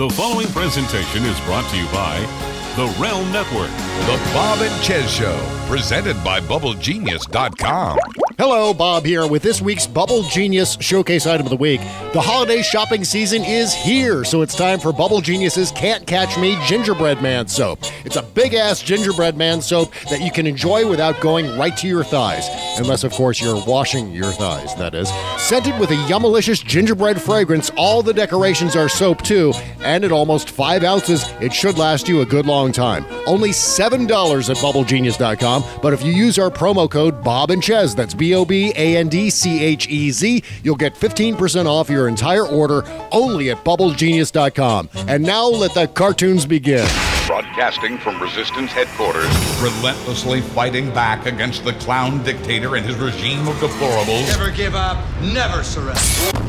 The following presentation is brought to you by the Realm Network. The Bob and Chez Show, presented by BubbleGenius.com. Hello, Bob here with this week's Bubble Genius Showcase item of the week. The holiday shopping season is here, so it's time for Bubble Genius's Can't Catch Me Gingerbread Man soap. It's a big ass gingerbread man soap that you can enjoy without going right to your thighs. Unless, of course, you're washing your thighs, that is. Scented with a yummalicious gingerbread fragrance, all the decorations are soap too, and at almost five ounces, it should last you a good long time. Only $7 at BubbleGenius.com, but if you use our promo code Bob and Chez, that's B O B A N D C H E Z, you'll get 15% off your entire order only at BubbleGenius.com. And now let the cartoons begin. Broadcasting from Resistance headquarters, relentlessly fighting back against the clown dictator and his regime of deplorables. Never give up, never surrender.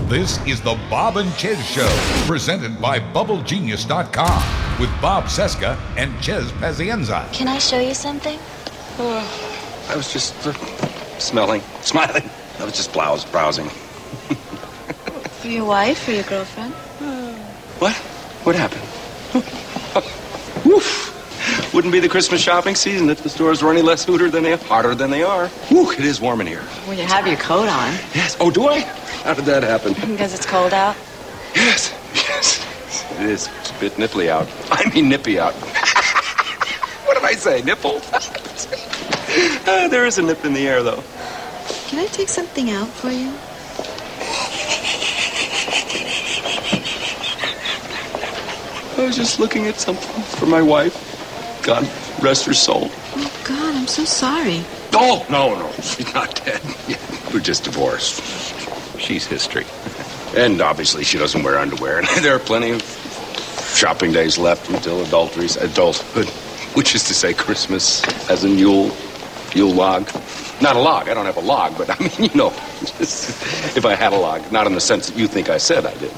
This is the Bob and Chez Show, presented by BubbleGenius.com, with Bob Cesca and Chez Pazienza. Can I show you something? Oh, I was just uh, smelling, smiling. I was just blouse browsing. For your wife or your girlfriend? What? What happened? Woof. Wouldn't be the Christmas shopping season if the stores were any less hooter than they are, hotter than they are. Woo, it is warm in here. Well, you have your coat on Yes. Oh, do I? How did that happen? because it's cold out. Yes. Yes. It is. It's a bit nipply out. I mean nippy out. what did I say? Nipple? Uh, there is a nip in the air, though. Can I take something out for you? I was just looking at something for my wife. God rest her soul. Oh, God, I'm so sorry. Oh, no, no. She's not dead. We're just divorced. She's history. And obviously, she doesn't wear underwear. And there are plenty of shopping days left until adultery's adulthood, which is to say, Christmas as a Yule, Yule log. Not a log. I don't have a log, but I mean, you know, if I had a log, not in the sense that you think I said I did.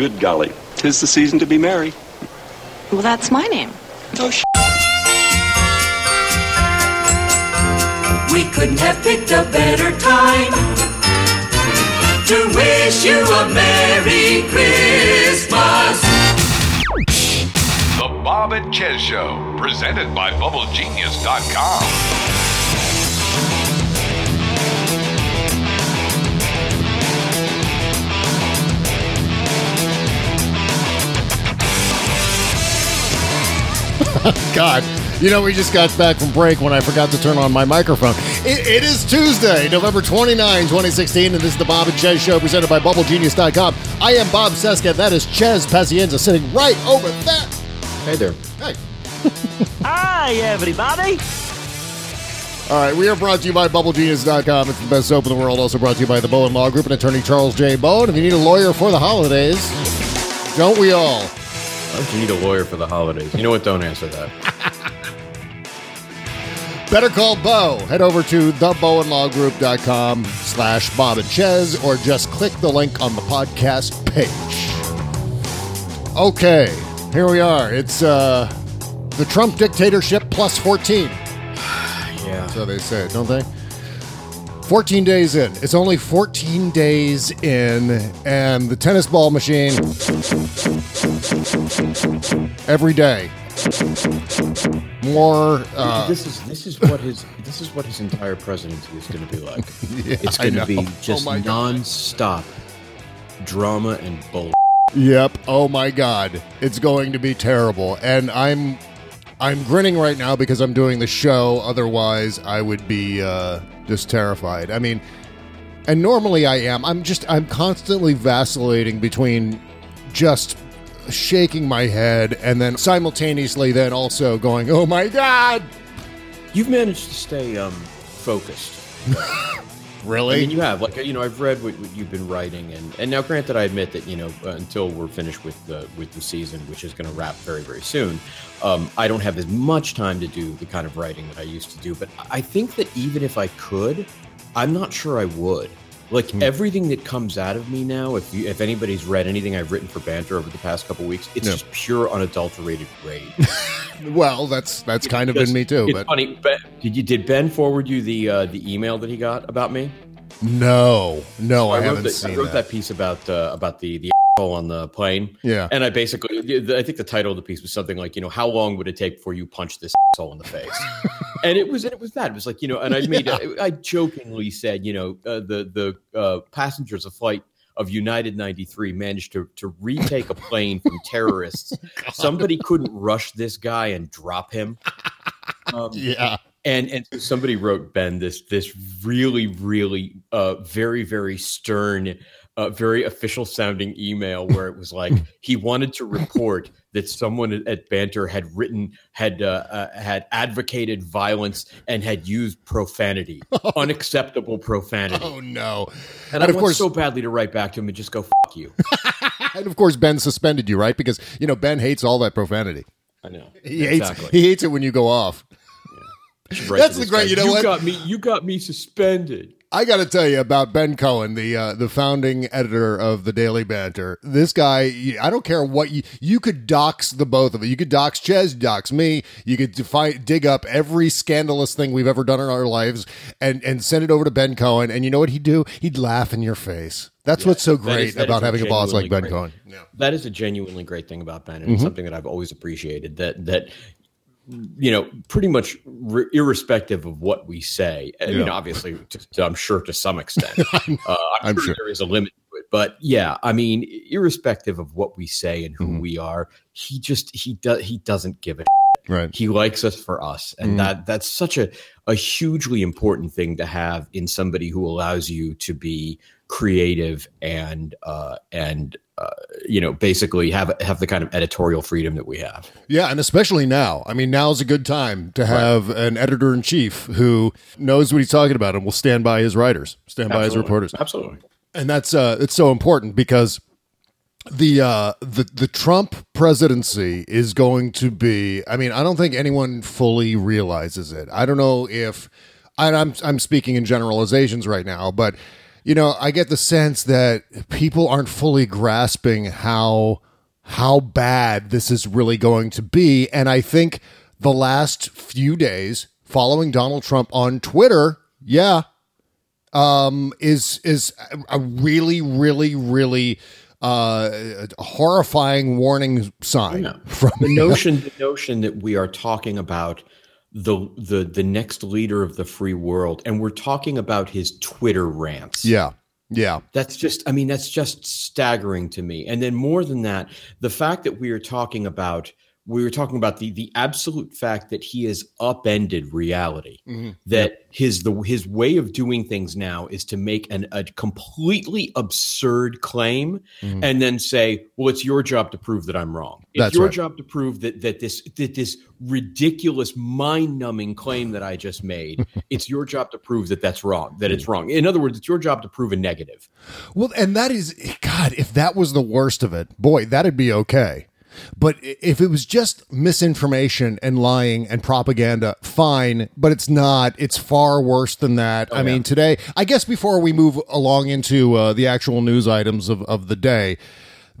Good golly. Tis the season to be merry. Well, that's my name. Oh, sh- We couldn't have picked a better time to wish you a Merry Christmas. The Bob and Chez Show, presented by BubbleGenius.com. God. You know, we just got back from break when I forgot to turn on my microphone. It, it is Tuesday, November 29, 2016, and this is the Bob and Chez Show presented by BubbleGenius.com. I am Bob Cesca. That is Chez Pazienza sitting right over there. Hey there. Hey. Hi, everybody. All right, we are brought to you by BubbleGenius.com. It's the best soap in the world. Also brought to you by the Bowen Law Group and attorney Charles J. Bowen. If you need a lawyer for the holidays, don't we all? Why don't you need a lawyer for the holidays? You know what? Don't answer that. Better call Bo. Head over to thebowenlawgroup.com slash Bob and Chez or just click the link on the podcast page. Okay, here we are. It's uh, the Trump dictatorship plus 14. Yeah. So they say, don't they? 14 days in. It's only 14 days in, and the tennis ball machine every day. More. Uh, this is this is what his this is what his entire presidency is going to be like. Yeah, it's going to be just Oh my God. non-stop drama and bull. Yep. Oh my God, it's going to be terrible, and I'm I'm grinning right now because I'm doing the show. Otherwise, I would be uh, just terrified. I mean, and normally I am. I'm just I'm constantly vacillating between just shaking my head and then simultaneously then also going, "Oh my God." You've managed to stay um, focused. Really? I mean, you have. Like, you know, I've read what, what you've been writing, and, and now, granted, I admit that you know uh, until we're finished with the with the season, which is going to wrap very very soon, um, I don't have as much time to do the kind of writing that I used to do. But I think that even if I could, I'm not sure I would. Like everything that comes out of me now, if you, if anybody's read anything I've written for Banter over the past couple weeks, it's just pure unadulterated rage. well, that's that's kind of been me too. It's But funny. Ben, did you did Ben forward you the uh, the email that he got about me? no, no, I, wrote, haven't the, seen I wrote that. that. piece about uh, about the the on the plane. Yeah. And I basically, I think the title of the piece was something like, you know, how long would it take before you punch this asshole in the face? and it was, it was that. It was like, you know, and I made, I, I jokingly said, you know, uh, the the uh, passengers of flight of United 93 managed to to retake a plane from terrorists. Somebody couldn't rush this guy and drop him. Um, Yeah. and and somebody wrote Ben this this really really uh very very stern uh, very official sounding email where it was like he wanted to report that someone at- Banter had written had uh, uh, had advocated violence and had used profanity, unacceptable profanity. Oh no. and, and I of course- so badly to write back to him and just go fuck you. And of course, Ben suspended you, right? Because you know Ben hates all that profanity. I know He exactly. hates he hates it when you go off. Write That's the great- guy, you know what? got me. You got me suspended. I got to tell you about Ben Cohen, the uh, the founding editor of the Daily Banter. This guy, I don't care what you you could dox the both of it. You could dox Ches, dox me. You could defi- dig up every scandalous thing we've ever done in our lives and and send it over to Ben Cohen. And you know what he'd do? He'd laugh in your face. That's what's so great is- that about having a boss like Ben genuinely Cohen. great. That is a genuinely great thing about Ben, and Mm-hmm. something that I've always appreciated. That that you know, pretty much r- irrespective of what we say. I mean, Yeah. obviously, to, to- I'm sure to some extent, uh, I'm, I'm sure, sure. there is a limit to it. But yeah, I mean, irrespective of what we say and who Mm-hmm. we are, he just he does he doesn't give a Right. he likes us for us and Mm. that that's such a a hugely important thing to have in somebody who allows you to be creative and uh and uh, you know basically have have the kind of editorial freedom that we have Yeah, and especially now. I mean, now is a good time to have an editor in chief who knows what he's talking about and will stand by his writers, stand by his reporters. absolutely and that's uh it's so important because the uh the the Trump presidency is going to be I mean I don't think anyone fully realizes it. I don't know if I'm I'm speaking in generalizations right now, but you know, I get the sense that people aren't fully grasping how how bad this is really going to be. And I think the last few days following Donald Trump on Twitter, yeah, um, is is a really, really, really uh, horrifying warning sign from the notion the notion that we are talking about the the the next leader of the free world and we're talking about his twitter rants. Yeah, yeah, That's just, I mean, that's just staggering to me. And then more than that, the fact that we are talking about, we were talking about the the absolute fact that he has upended reality. Mm-hmm. That his the his way of doing things now is to make an a completely absurd claim mm-hmm. and then say, "Well, it's your job to prove that I'm wrong. It's That's your right. job to prove that that this that this ridiculous, mind-numbing claim that I just made. it's your job to prove that that's wrong. That it's mm-hmm. wrong. In other words, it's your job to prove a negative. Well, and that is God. If that was the worst of it, boy, that'd be okay. But if it was just misinformation and lying and propaganda, fine. But it's not. It's far worse than that. I mean, today, I guess before we move along into uh, the actual news items of, of the day,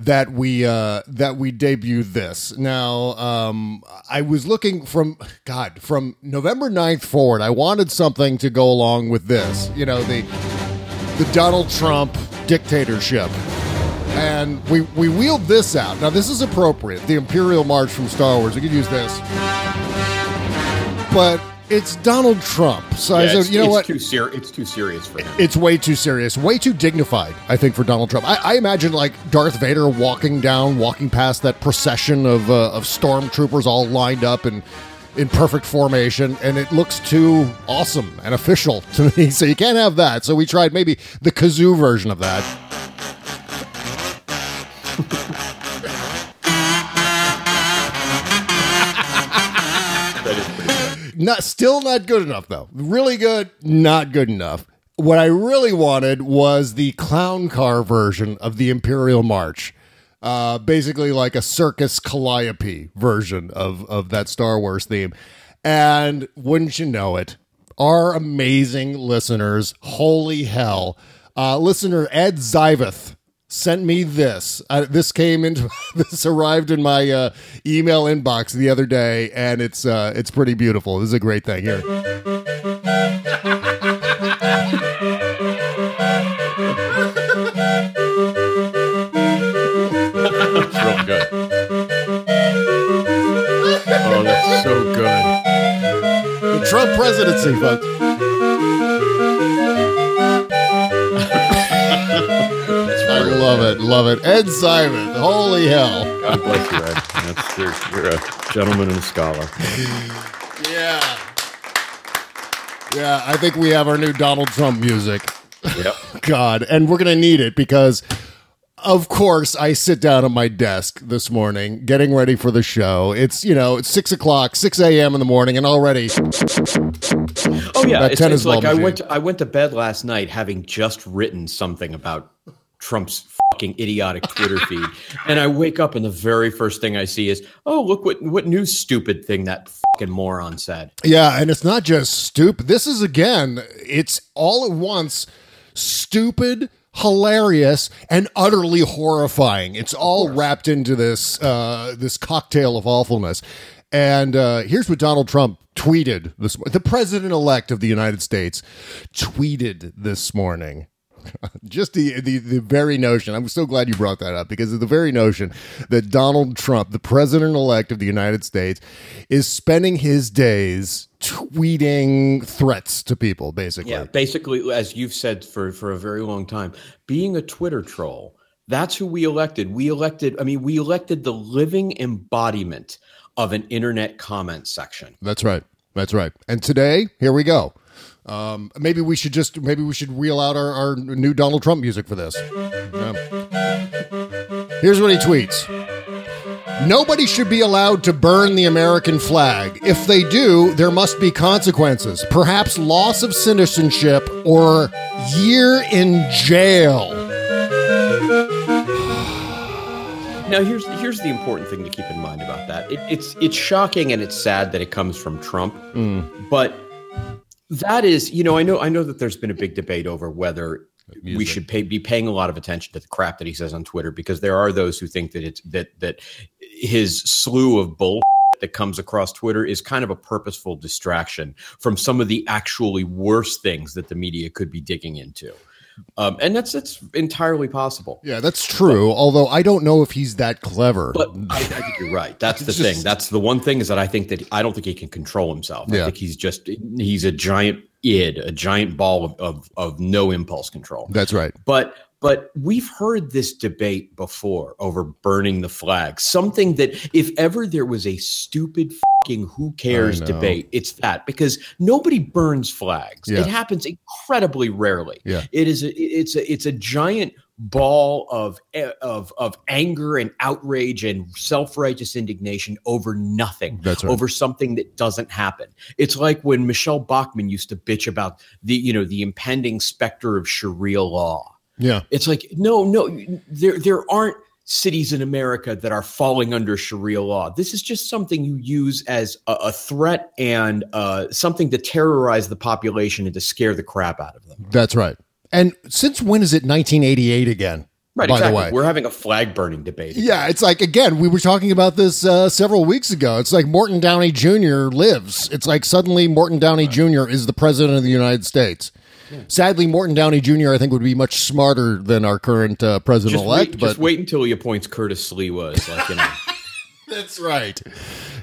that we uh, that we debut this. Now, um, I was looking from God from November 9th forward. I wanted something to go along with this. You know the the Donald Trump dictatorship. And we, we wheeled this out. Now, this is appropriate. The Imperial March from Star Wars. We could use this. But it's Donald Trump. So I said, it's, you know it's what? Too ser- it's too serious for him. It's way too serious, way too dignified, I think, for Donald Trump. I, I imagine like Darth Vader walking down, walking past that procession of, uh, of stormtroopers all lined up and in perfect formation, and it looks too awesome and official to me. So you can't have that. So we tried maybe the kazoo version of that. that is pretty good. Not still not good enough though. Really good, not good enough. What I really wanted was the clown car version of the Imperial March. Uh, basically like a circus calliope version of of that Star Wars theme. And wouldn't you know it, our amazing listeners, holy hell, uh, listener Ed Ziveth sent me this. Uh, this came into this arrived in my uh, email inbox the other day, and it's uh, it's pretty beautiful. This is a great thing here. Good. Oh, that's so good. The Trump presidency, folks. Love it, love it. Ed Simon, holy hell. God bless you, Ed. That's, you're, you're a gentleman and a scholar. Yeah. Yeah, I think we have our new Donald Trump music. Yep. God, and we're going to need it because, of course, I sit down at my desk this morning getting ready for the show. It's, you know, it's 6 o'clock, 6 a.m. in the morning, and already. Oh yeah, That it's, tennis it's like ball I went. To, I went to bed last night having just written something about Trump's fucking idiotic Twitter feed, and I wake up and the very first thing I see is, oh look what what new stupid thing that fucking moron said. Yeah, and it's not just stupid. This is, again, it's all at once stupid, hilarious, and utterly horrifying. It's all wrapped into this uh, this cocktail of awfulness. And uh, here's what Donald Trump tweeted this the president elect of the United States tweeted this morning. Just the, the the very notion. I'm so glad you brought that up because of the very notion that Donald Trump, the president elect of the United States, is spending his days tweeting threats to people, basically. Yeah, basically, as you've said for for a very long time, being a Twitter troll. That's who we elected. We elected. I mean, we elected the living embodiment of an internet comment section. That's right. That's right. And today, here we go. Um, maybe we should just maybe we should reel out our, our new Donald Trump music for this. Yeah. Here's what he tweets. Nobody should be allowed to burn the American flag. If they do, there must be consequences, perhaps loss of citizenship or year in jail. Now, here's here's the important thing to keep in mind about that. It, it's it's shocking and it's sad that it comes from Trump, but that is, you know, I know I know that there's been a big debate over whether we should pay, be paying a lot of attention to the crap that he says on Twitter because there are those who think that it's that that his slew of bull that comes across Twitter is kind of a purposeful distraction from some of the actually worse things that the media could be digging into. Um, and that's that's entirely possible. Yeah, that's true. Although I don't know if he's that clever. But I, I think you're right. That's the It's thing. That's the one thing is that I think that I don't think he can control himself. Yeah. I think he's just he's a giant id, a giant ball of, of of no impulse control. That's right. But but we've heard this debate before over burning the flag. Something that if ever there was a stupid fucking who cares debate, it's that because nobody burns flags. Yeah. It happens incredibly rarely. Yeah. It is a, it's a it's a giant ball of eh, of of anger and outrage and self-righteous indignation over nothing That's right. over something that doesn't happen it's like when michele bachmann used to bitch about the you know the impending specter of sharia law Yeah. it's like no no there there aren't cities in america that are falling under sharia law this is just something you use as a, a threat and uh, something to terrorize the population and to scare the crap out of them That's right. And since when is it 1988 again? right by exactly the way. we're having a flag burning debate Yeah, it's like again, we were talking about this uh, several weeks ago. It's like Morton Downey Jr. lives. It's like suddenly Morton Downey Jr. is the president of the United States. Sadly, Morton Downey Jr. I think would be much smarter than our current uh, president elect. But just wait until he appoints curtis sliwa as like you know that's right,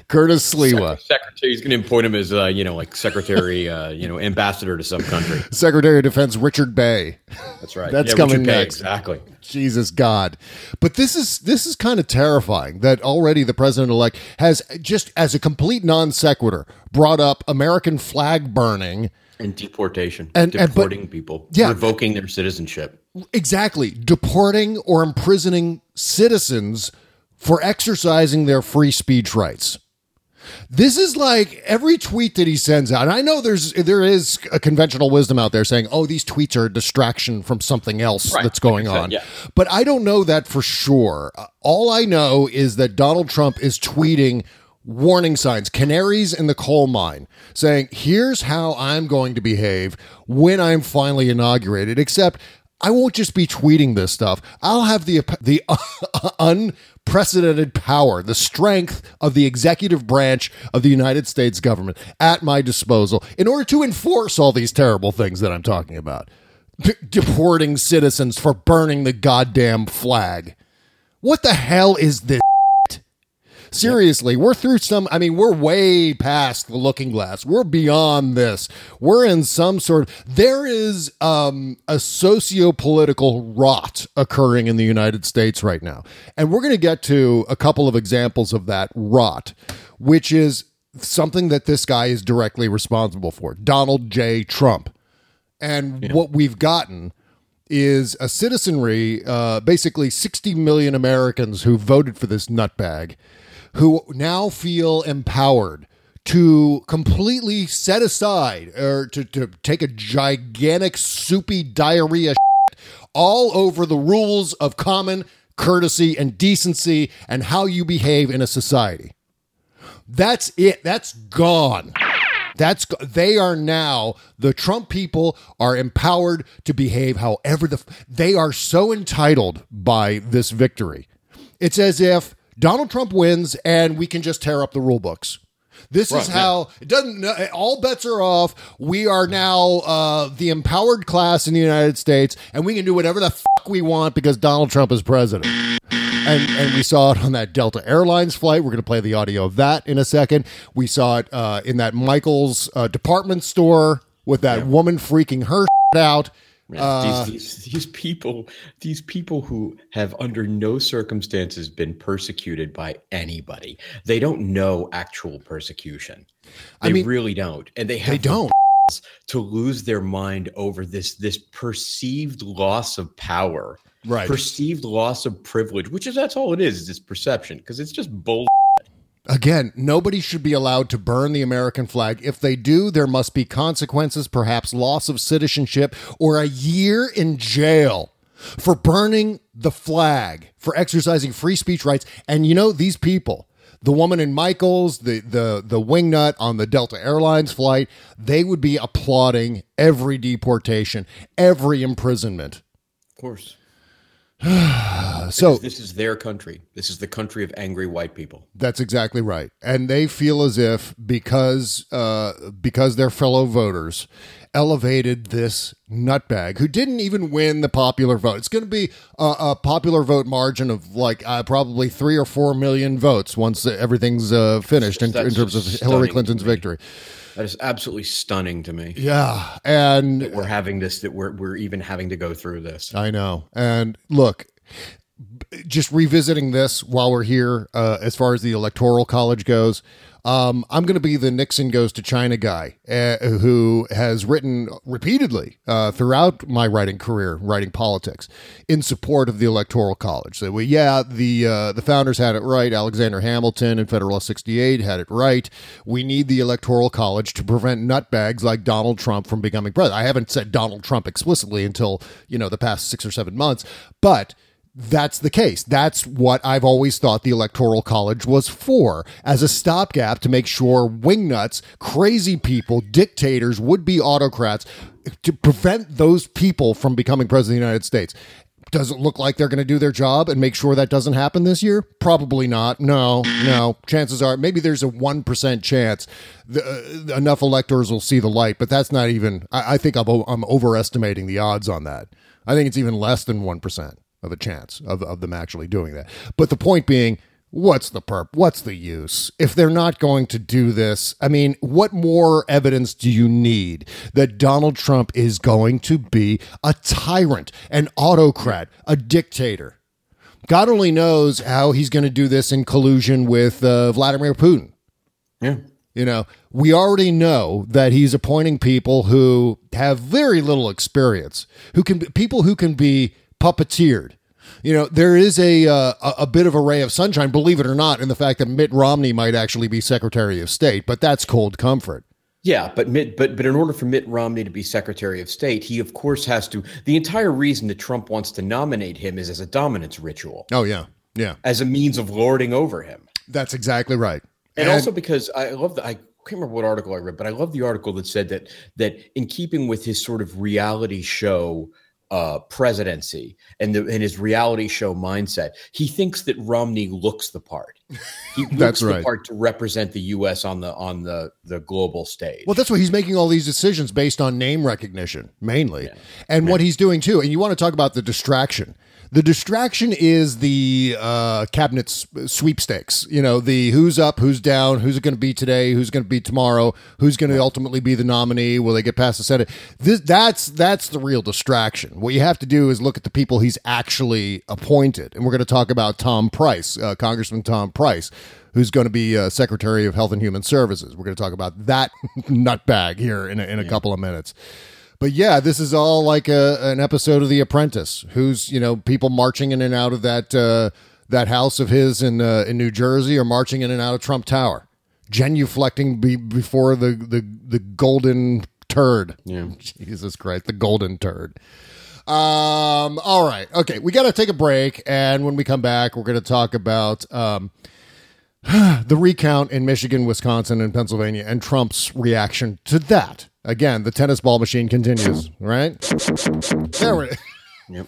Curtis Sliwa, secretary he's going to appoint him as uh, you know like secretary uh, you know ambassador to some country Secretary of Defense Richard Bey. that's right That's Yeah, coming Bey, next. exactly Jesus God. But this is this is kind of terrifying that already the president elect has just as a complete non sequitur brought up American flag burning. And deportation And- and- but- deporting people Yeah. revoking their citizenship Exactly. Deporting or imprisoning citizens for exercising their free speech rights. This is like every tweet that he sends out. And I know there's there is a conventional wisdom out there saying, "Oh, these tweets are a distraction from something else Right, that's going like said, on." yeah. But I don't know that for sure. All I know is that Donald Trump is tweeting warning signs, canaries in the coal mine, saying, "Here's how I'm going to behave when I'm finally inaugurated." Except I won't just be tweeting this stuff. I'll have the the unprecedented power, the strength of the executive branch of the United States government at my disposal in order to enforce all these terrible things that I'm talking about. D- deporting citizens for burning the goddamn flag. What the hell is this? Seriously, we're through some. I mean, we're way past the looking glass. We're beyond this. We're in some sort of. There is um, a socio political rot occurring in the United States right now. And we're going to get to a couple of examples of that rot, which is something that this guy is directly responsible for Donald J. Trump. And what we've gotten is a citizenry, uh, basically 60 million Americans who voted for this nutbag, who now feel empowered to completely set aside or to, to take a gigantic soupy diarrhea all over the rules of common courtesy and decency and how you behave in a society. That's it. That's gone. That's they are now the Trump people are empowered to behave however the they are so entitled by this victory. It's as if Donald Trump wins and we can just tear up the rule books. This is Right, how it doesn't. All bets are off. We are now uh, the empowered class in the United States, and we can do whatever the fuck we want because Donald Trump is president. And and we saw it on that Delta Airlines flight. We're going to play the audio of that in a second. We saw it uh, in that Michael's uh, department store with that woman freaking her out. Man, Uh, these, these these people these people who have under no circumstances been persecuted by anybody they don't know actual persecution they I mean, really don't and they have they don't. to lose their mind over this this perceived loss of power Right. perceived loss of privilege which is that's all it is is this perception because it's just bull Again, nobody should be allowed to burn the American flag. If they do, there must be consequences, perhaps loss of citizenship or a year in jail for burning the flag, for exercising free speech rights. And you know, these people, the woman in Michaels, the the the wingnut on the Delta Airlines flight, they would be applauding every deportation, every imprisonment. of course So this is their country this is the country of angry white people That's exactly right, and they feel as if because uh, because their fellow voters elevated this nutbag who didn't even win the popular vote. It's going to be a, a popular vote margin of like uh, probably three or four million votes once everything's uh, finished in, in terms of Hillary Clinton's victory. That is absolutely stunning to me Yeah, and we're having this that we're we're even having to go through this. I know. And look, just revisiting this while we're here, uh, as far as the electoral college goes, um, I'm going to be the Nixon goes to China guy uh, who has written repeatedly uh, throughout my writing career, writing politics, in support of the electoral college. So, we, yeah, the uh, the founders had it right. Alexander Hamilton and Federalist 68 had it right. We need the electoral college to prevent nutbags like Donald Trump from becoming president. I haven't said Donald Trump explicitly until you know the past six or seven months, but that's the case. That's what I've always thought the Electoral College was for, as a stopgap to make sure wingnuts, crazy people, dictators, would be autocrats, to prevent those people from becoming president of the United States. Does it look like they're going to do their job and make sure that doesn't happen this year? Probably not. No, no. Chances are maybe there's a 1% chance the, uh, enough electors will see the light, but that's not even, I, I think I'm, I'm overestimating the odds on that. I think it's even less than 1% of a chance of, of them actually doing that. But the point being, what's the perp? What's the use? If they're not going to do this, I mean, what more evidence do you need that Donald Trump is going to be a tyrant, an autocrat, a dictator? God only knows how he's going to do this in collusion with uh, Vladimir Putin. Yeah. You know, we already know that he's appointing people who have very little experience, who can people who can be puppeteered. You know, there is a uh, a bit of a ray of sunshine, believe it or not, in the fact that Mitt Romney might actually be Secretary of State, but that's cold comfort. Yeah, but Mitt, but but in order for Mitt Romney to be Secretary of State, he of course has to. The entire reason that Trump wants to nominate him is as a dominance ritual, Oh yeah, yeah, as a means of lording over him, that's exactly right. and, also because I love the I can't remember what article I read, but I love the article that said that that in keeping with his sort of reality show uh, presidency and the and his reality show mindset, he thinks that Romney looks the part. He looks That's the part to represent the U.S. on the on the the global stage. Well, that's why he's making all these decisions based on name recognition, mainly, and what he's doing too. And you want to talk about the distraction. The distraction is the uh, cabinet sweepstakes. You know, the who's up, who's down, who's it going to be today, who's going to be tomorrow, who's going to ultimately be the nominee. Will they get past the Senate? This, that's that's the real distraction. What you have to do is look at the people he's actually appointed, and we're going to talk about Tom Price, uh, Congressman Tom Price. Who's going to be uh, Secretary of Health and Human Services? We're going to talk about that nutbag here in a, in a couple of minutes. But yeah, this is all like a, an episode of The Apprentice. Who's you know people marching in and out of that uh, that house of his in uh, in New Jersey, or marching in and out of Trump Tower, genuflecting be, before the, the the golden turd. Yeah. Jesus Christ, the golden turd. Um. All right. Okay, we got to take a break, and when we come back, we're going to talk about um, the recount in Michigan, Wisconsin, and Pennsylvania, and Trump's reaction to that. Again, the tennis ball machine continues, right? There it is. Yep.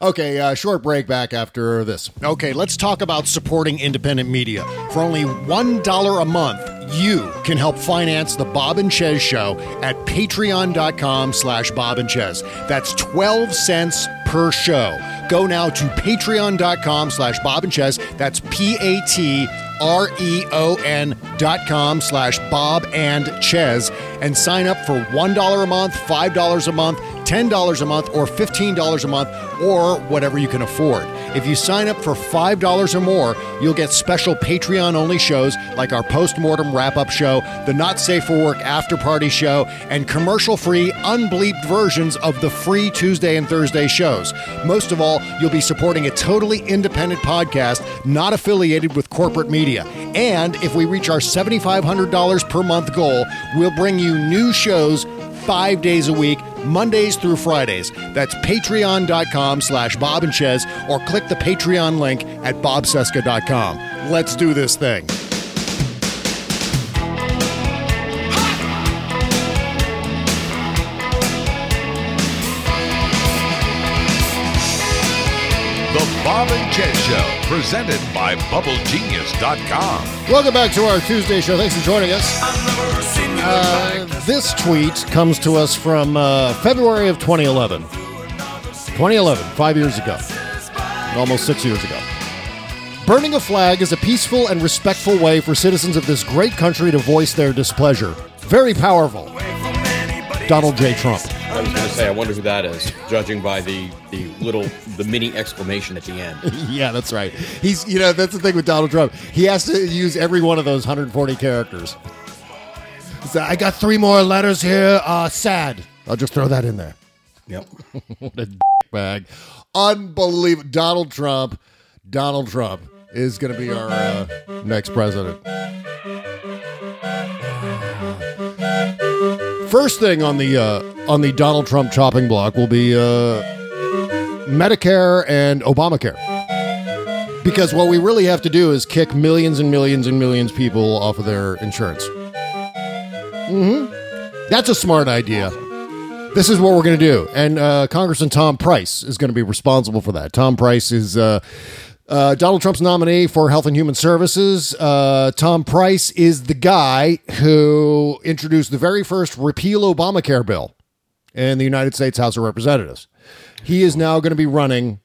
Okay, uh, short break back after this. Okay, let's talk about supporting independent media. For only $1 a month, you can help finance the Bob and Chez show at patreon.com slash Bob and Chez. That's 12 cents per show. Go now to patreon.com slash Bob and Chez. That's P-A-T R-E-O-N dot com slash Bob and Chez and sign up for $1 a month, $5 a month, $10 a month, or $15 a month, or whatever you can afford. If you sign up for $5 or more, you'll get special Patreon only shows like our post-mortem wrap-up show, the Not Safe for Work after party show, and commercial-free, unbleeped versions of the free Tuesday and Thursday shows. Most of all, you'll be supporting a totally independent podcast, not affiliated with corporate media. And if we reach our $7,500 per month goal, we'll bring you new shows five days a week, Mondays through Fridays. That's patreon.com slash Bob and Chez or click the Patreon link at bobcesca.com. Let's do this thing. Presented by BubbleGenius.com. Welcome back to our Tuesday show. Thanks for joining us. Uh, this tweet comes to us from uh, February of 2011. 2011, five years ago. Almost six years ago. Burning a flag is a peaceful and respectful way for citizens of this great country to voice their displeasure. Very powerful. Donald J. Trump. I was going to say, I wonder who that is, judging by the the little the mini exclamation at the end. yeah, that's right. He's, you know, that's the thing with Donald Trump. He has to use every one of those 140 characters. So I got three more letters here. Uh, sad. I'll just throw that in there. Yep. what a bag. Unbelievable. Donald Trump. Donald Trump is going to be our uh, next president. First thing on the uh, on the Donald Trump chopping block will be uh, Medicare and Obamacare. Because what we really have to do is kick millions and millions and millions of people off of their insurance. hmm That's a smart idea. This is what we're going to do. And uh, Congressman Tom Price is going to be responsible for that. Tom Price is uh, uh, Donald Trump's nominee for Health and Human Services. Uh, Tom Price is the guy who introduced the very first repeal Obamacare bill in the United States House of Representatives. He is now going to be running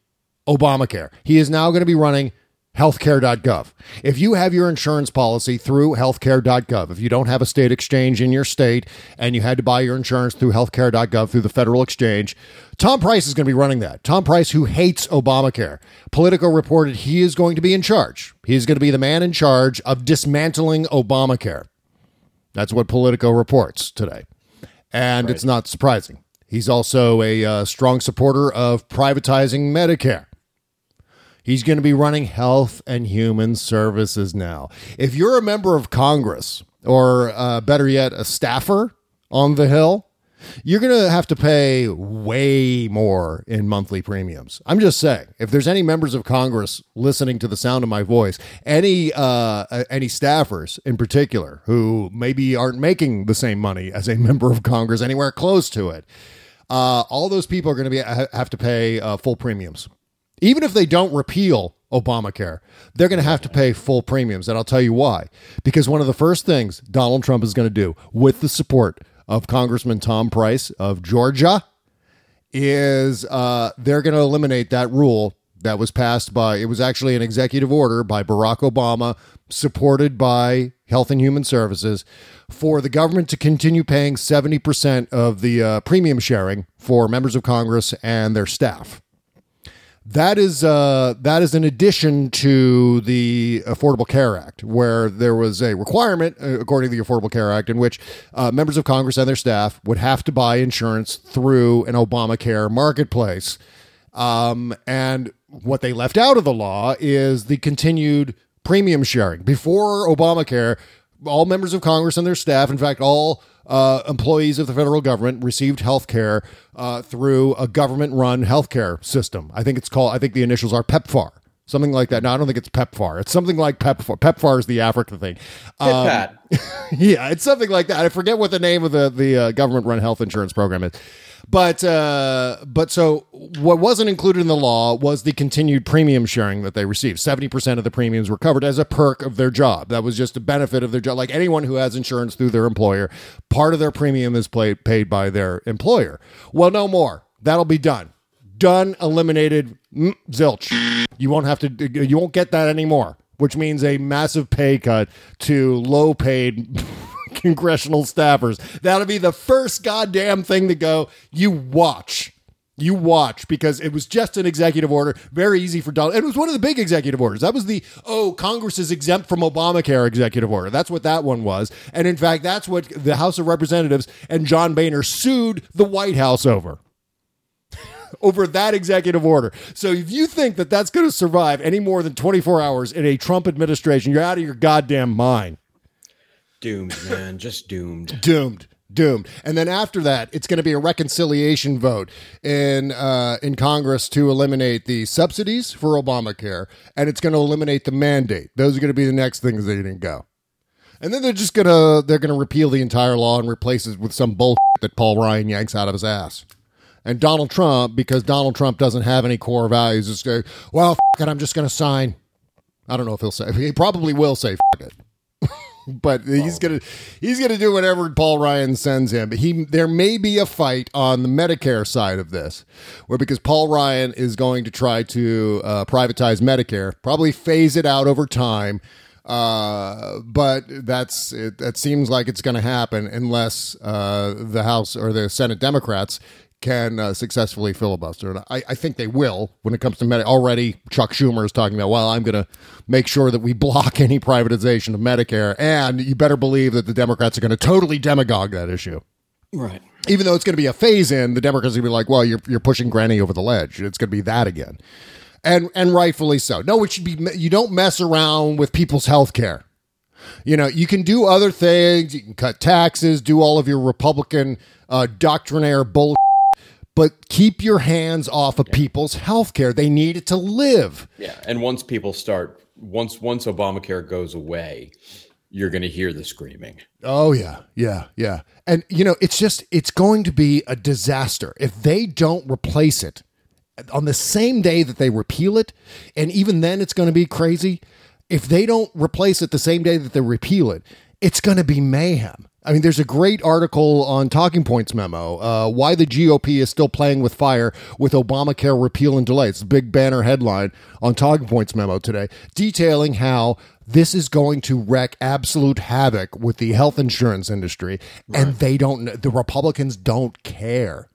Obamacare. He is now going to be running healthcare.gov. If you have your insurance policy through healthcare.gov, if you don't have a state exchange in your state and you had to buy your insurance through healthcare.gov through the federal exchange, Tom Price is going to be running that. Tom Price, who hates Obamacare. Politico reported he is going to be in charge. He's going to be the man in charge of dismantling Obamacare. That's what Politico reports today. And it's not surprising. He's also a uh, strong supporter of privatizing Medicare. He's going to be running health and human services now. If you're a member of Congress, or uh, better yet, a staffer on the Hill, you're going to have to pay way more in monthly premiums. I'm just saying, if there's any members of Congress listening to the sound of my voice, any uh, any staffers in particular who maybe aren't making the same money as a member of Congress anywhere close to it, uh, all those people are going to be have to pay uh, full premiums even if they don't repeal Obamacare, they're going to have to pay full premiums. And I'll tell you why. Because one of the first things Donald Trump is going to do with the support of Congressman Tom Price of Georgia is uh, they're going to eliminate that rule that was passed by, it was actually an executive order by Barack Obama, supported by Health and Human Services, for the government to continue paying 70% of the uh, premium sharing for members of Congress and their staff. That is uh, that is in addition to the Affordable Care Act, where there was a requirement, uh, according to the Affordable Care Act, in which uh, members of Congress and their staff would have to buy insurance through an Obamacare marketplace. Um, and what they left out of the law is the continued premium sharing. Before Obamacare, all members of Congress and their staff, in fact, all uh, employees of the federal government received health care uh, through a government run healthcare system. I think it's called, I think the initials are PEPFAR. Something like that. No, I don't think it's PEPFAR. It's something like PEPFAR. PEPFAR is the Africa thing. Um, yeah, it's something like that. I forget what the name of the the uh, government run health insurance program is. But uh, but so what wasn't included in the law was the continued premium sharing that they received. Seventy percent of the premiums were covered as a perk of their job. That was just a benefit of their job. Like anyone who has insurance through their employer, part of their premium is paid paid by their employer. Well, no more. That'll be done. Done. Eliminated. Mm, zilch. You won't have to. You won't get that anymore. Which means a massive pay cut to low paid congressional staffers. That'll be the first goddamn thing to go. You watch. You watch because it was just an executive order, very easy for Donald. It was one of the big executive orders. That was the oh, Congress is exempt from Obamacare executive order. That's what that one was, and in fact, that's what the House of Representatives and John Boehner sued the White House over over that executive order. So if you think that that's going to survive any more than 24 hours in a Trump administration, you're out of your goddamn mind. Doomed, man. Just doomed. Doomed. Doomed. And then after that, it's going to be a reconciliation vote in uh, in Congress to eliminate the subsidies for Obamacare, and it's going to eliminate the mandate. Those are going to be the next things that didn't go. And then they're just gonna they're gonna repeal the entire law and replace it with some bullshit that Paul Ryan yanks out of his ass. And Donald Trump, because Donald Trump doesn't have any core values, is going, well, it, I'm just going to sign. I don't know if he'll say. He probably will say it. But he's gonna he's gonna do whatever Paul Ryan sends him. He there may be a fight on the Medicare side of this, where because Paul Ryan is going to try to uh, privatize Medicare, probably phase it out over time. Uh, but that's it, that seems like it's going to happen unless uh, the House or the Senate Democrats can uh, successfully filibuster. And I, I, think they will when it comes to Medicare. Already, Chuck Schumer is talking about, well, I'm going to make sure that we block any privatization of Medicare. And you better believe that the Democrats are going to totally demagogue that issue. Right. Even though it's going to be a phase in, the Democrats are going to be like, well, you're, you're pushing Granny over the ledge. It's going to be that again. And, and rightfully so. No, it should be, you don't mess around with people's health care. You know, you can do other things. You can cut taxes, do all of your Republican uh, doctrinaire bullshit but keep your hands off of yeah. people's health care. They need it to live. Yeah. And once people start, once once Obamacare goes away, you're going to hear the screaming. Oh yeah, yeah, yeah. And you know, it's just it's going to be a disaster if they don't replace it on the same day that they repeal it, and even then it's going to be crazy. If they don't replace it the same day that they repeal it, it's going to be mayhem. I mean, there's a great article on Talking Points memo, uh, why the GOP is still playing with fire with Obamacare repeal and delay. It's a big banner headline on Talking Points memo today, detailing how this is going to wreak absolute havoc with the health insurance industry, right. and they don't. The Republicans don't care.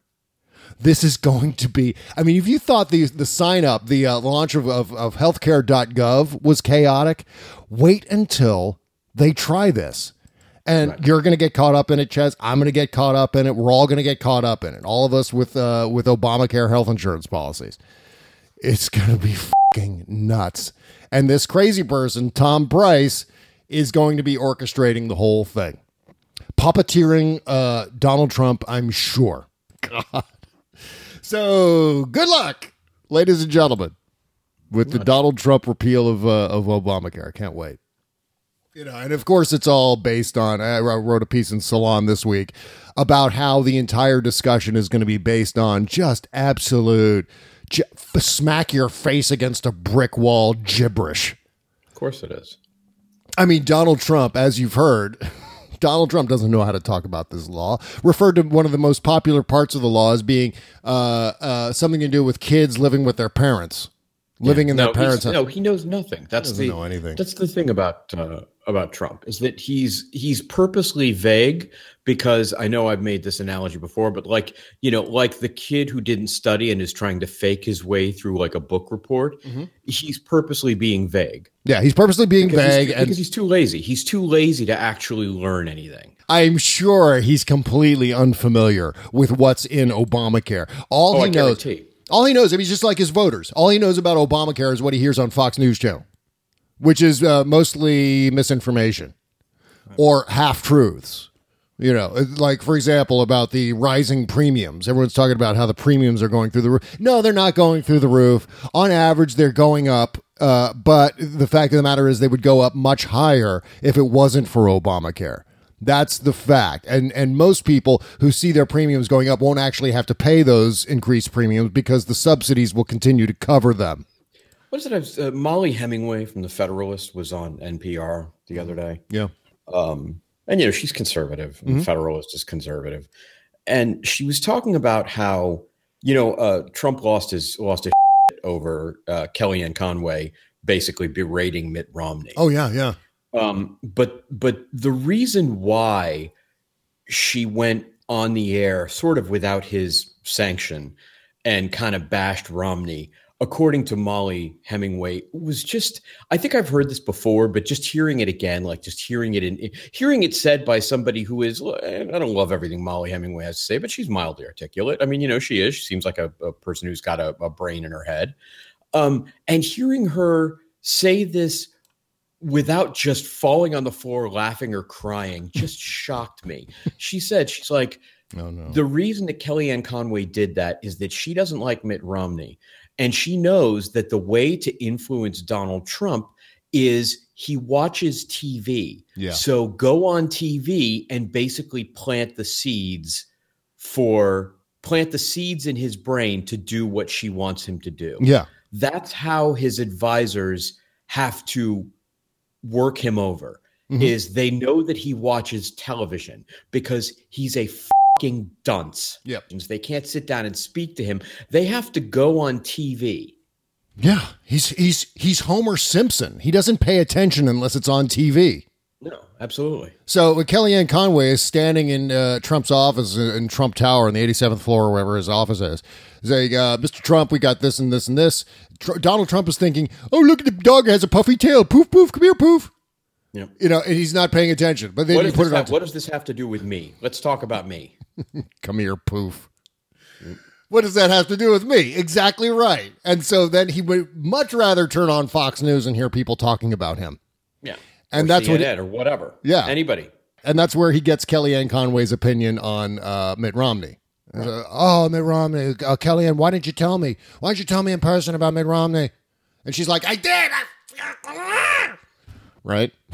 This is going to be. I mean, if you thought the the sign up, the uh, launch of, of, of healthcare.gov was chaotic, wait until they try this and right. you're going to get caught up in it, Chez. I'm going to get caught up in it. We're all going to get caught up in it. All of us with uh, with Obamacare health insurance policies. It's going to be fucking nuts. And this crazy person, Tom Price, is going to be orchestrating the whole thing, puppeteering uh, Donald Trump. I'm sure. God. So good luck, ladies and gentlemen, with the Donald Trump repeal of uh, of Obamacare. I can't wait. You know, and of course, it's all based on. I wrote a piece in Salon this week about how the entire discussion is going to be based on just absolute j- smack your face against a brick wall gibberish. Of course, it is. I mean, Donald Trump, as you've heard, Donald Trump doesn't know how to talk about this law. Referred to one of the most popular parts of the law as being uh, uh, something to do with kids living with their parents, living in no, their parents' he's- No, he knows nothing. That's doesn't the know anything. That's the thing about uh, about Trump is that he's he's purposely vague because I know I've made this analogy before, but like you know, like the kid who didn't study and is trying to fake his way through like a book report. Mm-hmm. He's purposely being vague. Yeah, he's purposely being Because vague, he's, and because he's too lazy. He's too lazy to actually learn anything. I'm sure he's completely unfamiliar with what's in Obamacare. All Oh, he I knows, guarantee. all he knows, I mean, he's just like his voters. All he knows about Obamacare is what he hears on Fox News Channel, which is uh, mostly misinformation or half truths. You know, like for example, about the rising premiums. Everyone's talking about how the premiums are going through the roof. No, they're not going through the roof. On average, they're going up. Uh, but the fact of the matter is, they would go up much higher if it wasn't for Obamacare. That's the fact. And and most people who see their premiums going up won't actually have to pay those increased premiums because the subsidies will continue to cover them. What is it? Was- Uh, Mollie Hemingway from the Federalist was on NPR the other day. Yeah. um, and you know she's conservative. and Mhm. Federalist is conservative, and she was talking about how you know uh, Trump lost his lost his shit over uh, Kellyanne Conway basically berating Mitt Romney. Oh yeah, yeah. Um, but but the reason why she went on the air sort of without his sanction and kind of bashed Romney, according to Mollie Hemingway, was just I think I've heard this before, but just hearing it again, like just hearing it in hearing it said by somebody who is I don't love everything Mollie Hemingway has to say, but she's mildly articulate. I mean, you know, she is. She seems like a, a person who's got a, a brain in her head. Um, and hearing her say this without just falling on the floor laughing or crying just shocked me. She said, she's like, Oh no. the reason that Kellyanne Conway did that is that she doesn't like Mitt Romney. And she knows that the way to influence Donald Trump is he watches TV. Yeah. So go on TV and basically plant the seeds for plant the seeds in his brain to do what she wants him to do Yeah. that's how his advisors have to work him over Mhm. is they know that he watches television because he's a fucking dunce Yep. they can't sit down and speak to him they have to go on tv Yeah. He's he's he's Homer Simpson. He doesn't pay attention unless it's on TV. no absolutely So uh, Kellyanne Conway is standing in uh, Trump's office uh, in Trump Tower on the 87th floor or wherever his office is, saying, uh, "Mr. Trump, we got this and this and this." Tr- Donald Trump is thinking, "Oh, look at the dog has a puffy tail. Poof, poof. Come here, poof." Yeah. You know, and he's not paying attention. But then what you put it on. have, what does this have to do with me let's talk about me Come here, poof. What does that have to do with me? Exactly right. And so then he would much rather turn on Fox News and hear people talking about him. yeah And Or that's what- CNN or whatever Yeah. anybody And that's where he gets Kellyanne Conway's opinion on uh, Mitt Romney. Uh, oh, Mitt Romney. Uh, Kellyanne, why didn't you tell me? Why didn't you tell me in person about Mitt Romney? And she's like, I did. Right?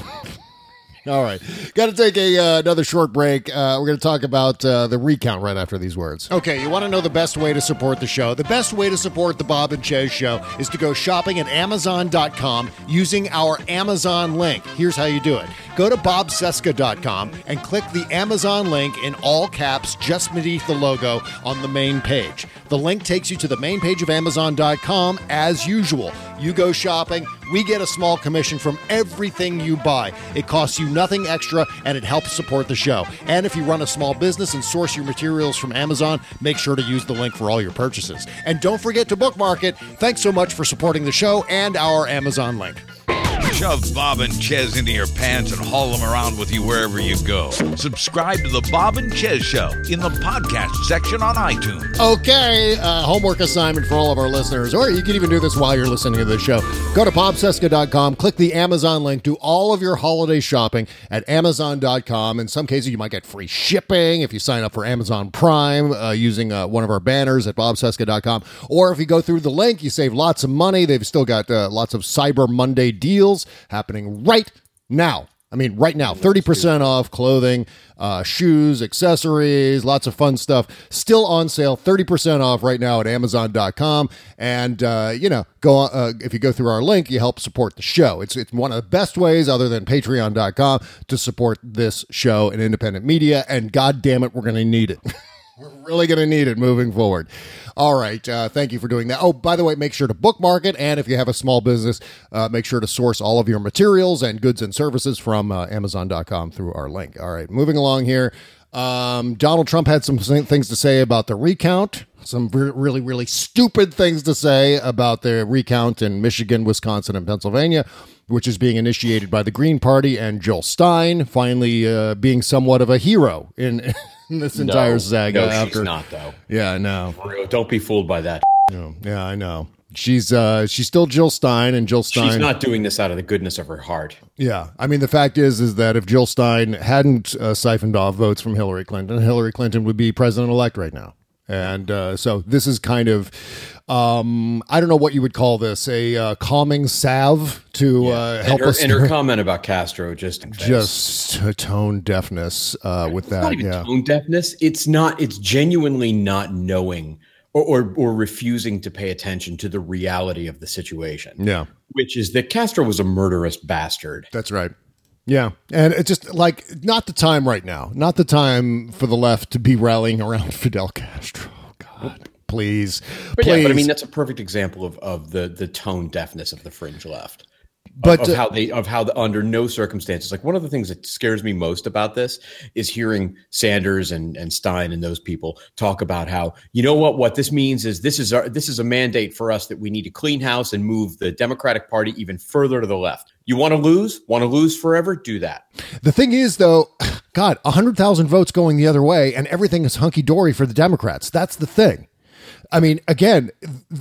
All right. Got to take a uh, another short break. Uh, we're going to talk about uh, the recount right after these words. Okay, you want to know the best way to support the show? The best way to support the Bob and Chez show is to go shopping at Amazon.com using our Amazon link. Here's how you do it go to bobcesca.com and click the Amazon link in all caps just beneath the logo on the main page. The link takes you to the main page of Amazon.com as usual. You go shopping, we get a small commission from everything you buy. It costs you nothing extra and it helps support the show. And if you run a small business and source your materials from Amazon, make sure to use the link for all your purchases. And don't forget to bookmark it. Thanks so much for supporting the show and our Amazon link. Shove Bob and Chez into your pants and haul them around with you wherever you go. Subscribe to the Bob and Chez Show in the podcast section on iTunes. Okay, uh, homework assignment for all of our listeners, or you can even do this while you're listening to the show. Go to bobcesca.com, click the Amazon link, do all of your holiday shopping at amazon.com. In some cases, you might get free shipping if you sign up for Amazon Prime uh, using uh, one of our banners at bobcesca.com. Or if you go through the link, you save lots of money. They've still got uh, lots of Cyber Monday deals happening right now. I mean, right now, 30% off clothing, uh, shoes, accessories, lots of fun stuff. Still on sale, 30% off right now at Amazon.com. And, uh, you know, go on, uh, if you go through our link, you help support the show. It's, it's one of the best ways, other than Patreon.com, to support this show and independent media. And God damn it, we're going to need it. We're really going to need it moving forward. All right. Uh, thank you for doing that. Oh, by the way, make sure to bookmark it. And if you have a small business, uh, make sure to source all of your materials and goods and services from uh, Amazon.com through our link. All right. Moving along here. Um, Donald Trump had some things to say about the recount, some re- really, really stupid things to say about the recount in Michigan, Wisconsin, and Pennsylvania which is being initiated by the Green Party and Jill Stein, finally uh, being somewhat of a hero in, in this entire no, saga. No, after, she's not though. Yeah, no. Don't be fooled by that. No, yeah, I know. She's uh she's still Jill Stein and Jill Stein She's not doing this out of the goodness of her heart. Yeah. I mean the fact is is that if Jill Stein hadn't uh, siphoned off votes from Hillary Clinton, Hillary Clinton would be president elect right now. And uh, so this is kind of, um, I don't know what you would call this, a uh, calming salve to uh, help and her, us. and her comment about Castro just just tone deafness uh, with that. Yeah. tone deafness. It's not. It's genuinely not knowing or, or or refusing to pay attention to the reality of the situation. Yeah. which is that Castro was a murderous bastard. That's right. Yeah. And it's just like not the time right now. Not the time for the left to be rallying around Fidel Castro. God, please. But please. yeah, but I mean that's a perfect example of of the the tone deafness of the fringe left. But, of, of uh, how they of how the, under no circumstances like one of the things that scares me most about this is hearing Sanders and and Stein and those people talk about how you know what what this means is this is our this is a mandate for us that we need to clean house and move the Democratic Party even further to the left. You want to lose? Want to lose forever? Do that. The thing is, though, God, 100,000 votes going the other way, and everything is hunky dory for the Democrats. That's the thing. I mean, again,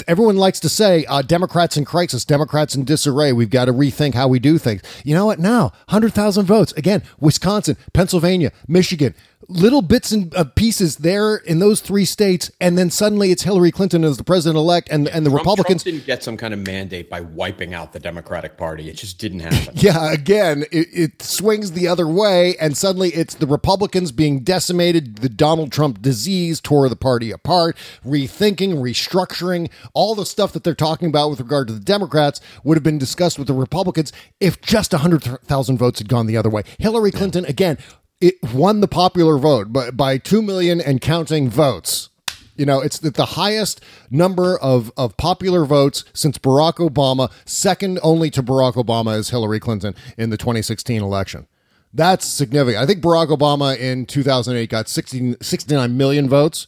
everyone likes to say uh, Democrats in crisis, Democrats in disarray. We've got to rethink how we do things. You know what? Now, 100,000 votes. Again, Wisconsin, Pennsylvania, Michigan, little bits and uh, pieces there in those three states. And then suddenly it's Hillary Clinton as the president elect, and, and the Trump- Republicans. Trump didn't get some kind of mandate by wiping out the Democratic Party. It just didn't happen. Yeah, again, it, it swings the other way, and suddenly it's the Republicans being decimated. The Donald Trump disease tore the party apart. Rethinking, restructuring, all the stuff that they're talking about with regard to the Democrats would have been discussed with the Republicans if just 100,000 votes had gone the other way. Hillary Clinton, again, it won the popular vote by, by 2 million and counting votes. You know, it's the, the highest number of, of popular votes since Barack Obama, second only to Barack Obama as Hillary Clinton in the 2016 election. That's significant. I think Barack Obama in 2008 got 60, 69 million votes.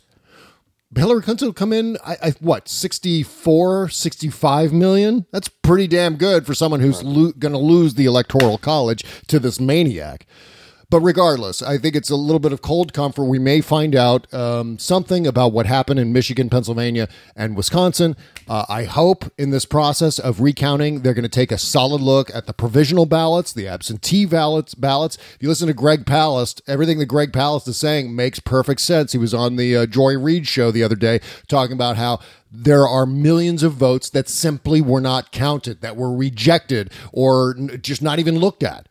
Hillary Clinton will come in, I, I, what, 64, 65 million? That's pretty damn good for someone who's lo- going to lose the electoral college to this maniac. But regardless, I think it's a little bit of cold comfort. We may find out um, something about what happened in Michigan, Pennsylvania, and Wisconsin. Uh, I hope in this process of recounting, they're going to take a solid look at the provisional ballots, the absentee ballots. Ballots. If you listen to Greg Palast, everything that Greg Palast is saying makes perfect sense. He was on the uh, Joy Reid show the other day talking about how there are millions of votes that simply were not counted, that were rejected, or just not even looked at.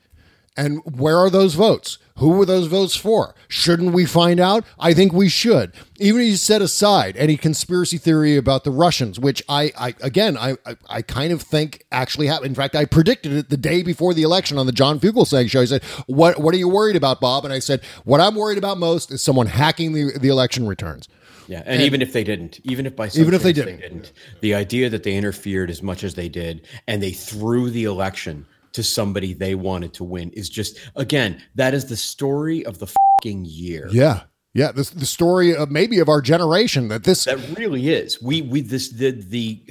And where are those votes? Who were those votes for? Shouldn't we find out? I think we should. Even if you set aside any conspiracy theory about the Russians, which I, I again, I, I, I kind of think actually happened. In fact, I predicted it the day before the election on the John Fugelsang show. I said, "What, what are you worried about, Bob?" And I said, "What I'm worried about most is someone hacking the, the election returns." Yeah, and, even if they didn't, even if by some Even if they chance didn't. the idea that they interfered as much as they did and they threw the election to somebody they wanted to win is just again that is the story of the fucking year. Yeah, yeah. This the story of maybe of our generation that this That really is. We we this the the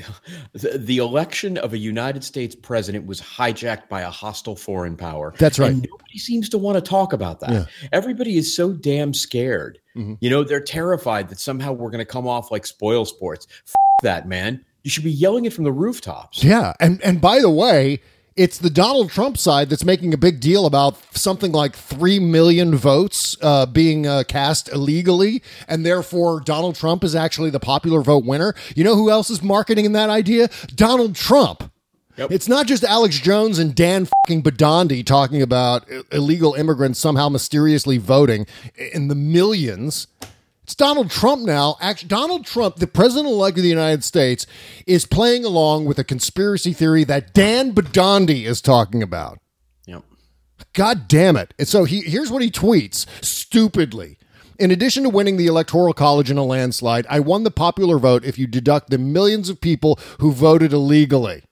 the, the election of a United States president was hijacked by a hostile foreign power. That's right. Nobody seems to want to talk about that. Yeah. Everybody is so damn scared. Mhm. You know, they're terrified that somehow we're going to come off like spoil sports. F- that, man. You should be yelling it from the rooftops. Yeah, and and by the way, it's the Donald Trump side that's making a big deal about something like three million votes uh, being uh, cast illegally, and therefore Donald Trump is actually the popular vote winner. You know who else is marketing that idea? Donald Trump. Yep. It's not just Alex Jones and Dan fucking Badandi talking about illegal immigrants somehow mysteriously voting in the millions. It's Donald Trump now. Actually, Donald Trump, the president elect of the United States, is playing along with a conspiracy theory that Dan Bidondi is talking about. Yep. God damn it. And so he here's what he tweets stupidly. In addition to winning the Electoral College in a landslide, I won the popular vote if you deduct the millions of people who voted illegally.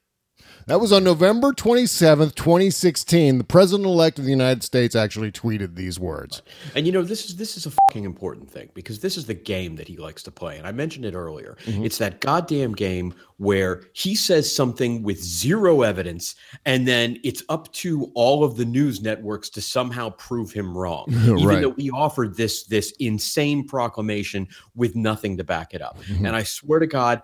That was on November 27th, 2016. The president elect of the United States actually tweeted these words. And you know, this is this is a fucking important thing because this is the game that he likes to play. And I mentioned it earlier. Mm-hmm. It's that goddamn game where he says something with zero evidence, and then it's up to all of the news networks to somehow prove him wrong. Even Right. though he offered this this insane proclamation with nothing to back it up. Mm-hmm. And I swear to God,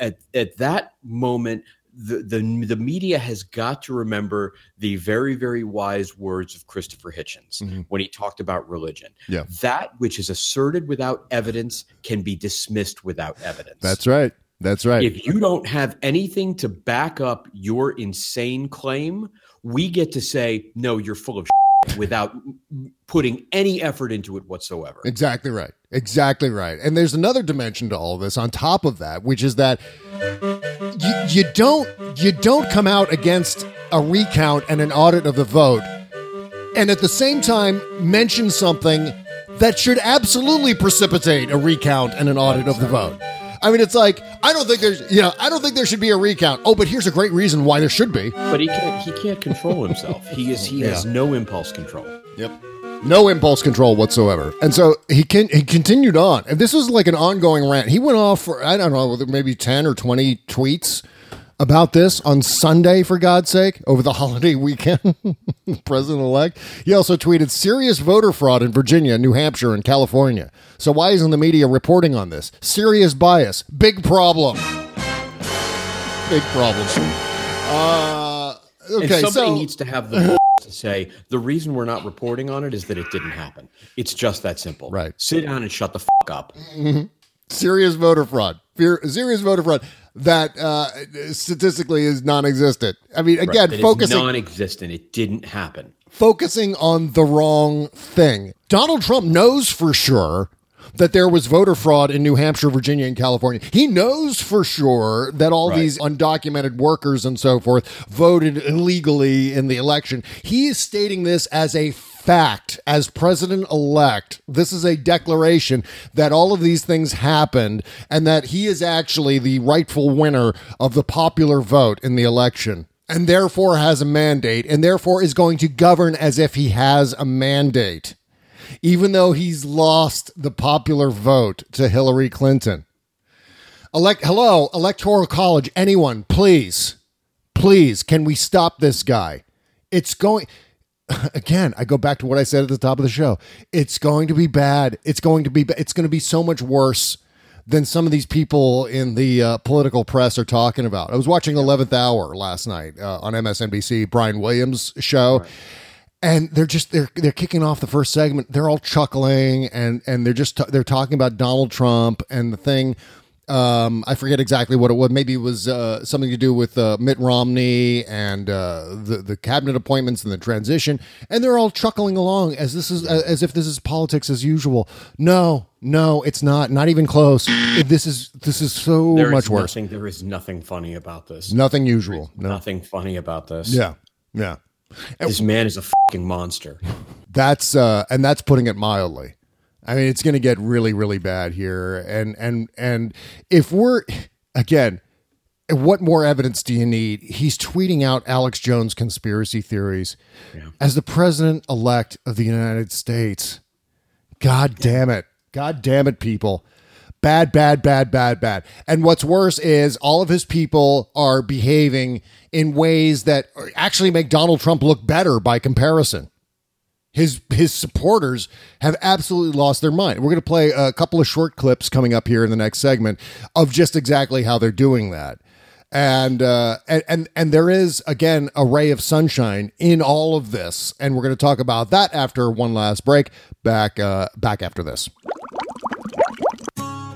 at, at that moment, the, the the media has got to remember the very very wise words of Christopher Hitchens mm-hmm. when he talked about religion. Yeah. That which is asserted without evidence can be dismissed without evidence. That's right. That's right. If you don't have anything to back up your insane claim, we get to say no, you're full of without putting any effort into it whatsoever. Exactly right. Exactly right. And there's another dimension to all this on top of that, which is that you, you don't you don't come out against a recount and an audit of the vote and at the same time mention something that should absolutely precipitate a recount and an audit of the vote. I mean, it's like I don't think there's, you know, I don't think there should be a recount. Oh, but here's a great reason why there should be. But he can't he can't control himself. He is he has no impulse control. Yep. No impulse control whatsoever. And so he can he continued on. And this was like an ongoing rant. He went off for I don't know, maybe 10 or 20 tweets about this on Sunday for God's sake over the holiday weekend. President elect. He also tweeted serious voter fraud in Virginia, New Hampshire, and California. So why isn't the media reporting on this? Serious bias. Big problem. Big problem. Uh And okay, somebody so needs to have the to say the reason we're not reporting on it is that it didn't happen. It's just that simple. Right. Sit down and shut the fuck up. serious voter fraud. Fear, serious voter fraud that uh, statistically is non-existent. I mean, again, is focusing non-existent. It didn't happen. focusing on the wrong thing. Donald Trump knows for sure that there was voter fraud in New Hampshire, Virginia, and California. He knows for sure that all Right. these undocumented workers and so forth voted illegally in the election. He is stating this as a fact as president elect. This is a declaration that all of these things happened and that he is actually the rightful winner of the popular vote in the election and therefore has a mandate and therefore is going to govern as if he has a mandate, even though he's lost the popular vote to Hillary Clinton. Elect, hello, Electoral College, anyone, please, please, can we stop this guy? It's going. Again, I go back to what I said at the top of the show. It's going to be bad. It's going to be. It's going to be so much worse than some of these people in the uh, political press are talking about. I was watching Eleventh Hour last night uh, on MSNBC, Brian Williams' show, and they're just they're they're kicking off the first segment. They're all chuckling and and they're just they're talking about Donald Trump and the thing. Um, I forget exactly what it was. Maybe it was uh, something to do with uh, Mitt Romney and uh, the the cabinet appointments and the transition. And they're all chuckling along as this is as if this is politics as usual. No, no, it's not. Not even close. This is this is so There is much worse. Nothing, there is nothing funny about this. Nothing usual. No. Nothing funny about this. Yeah. Yeah. This man is a fucking monster. That's uh and that's putting it mildly. I mean, it's going to get really really bad here and and and if we're again what more evidence do you need? He's tweeting out Alex Jones conspiracy theories as the president elect of the United States. God damn it. God damn it, people. Bad, bad, bad, bad, bad. And what's worse is all of his people are behaving in ways that actually make Donald Trump look better by comparison. His his supporters have absolutely lost their mind. We're going to play a couple of short clips coming up here in the next segment of just exactly how they're doing that. And uh, and and and there is again a ray of sunshine in all of this, and we're going to talk about that after one last break. Back uh, back after this.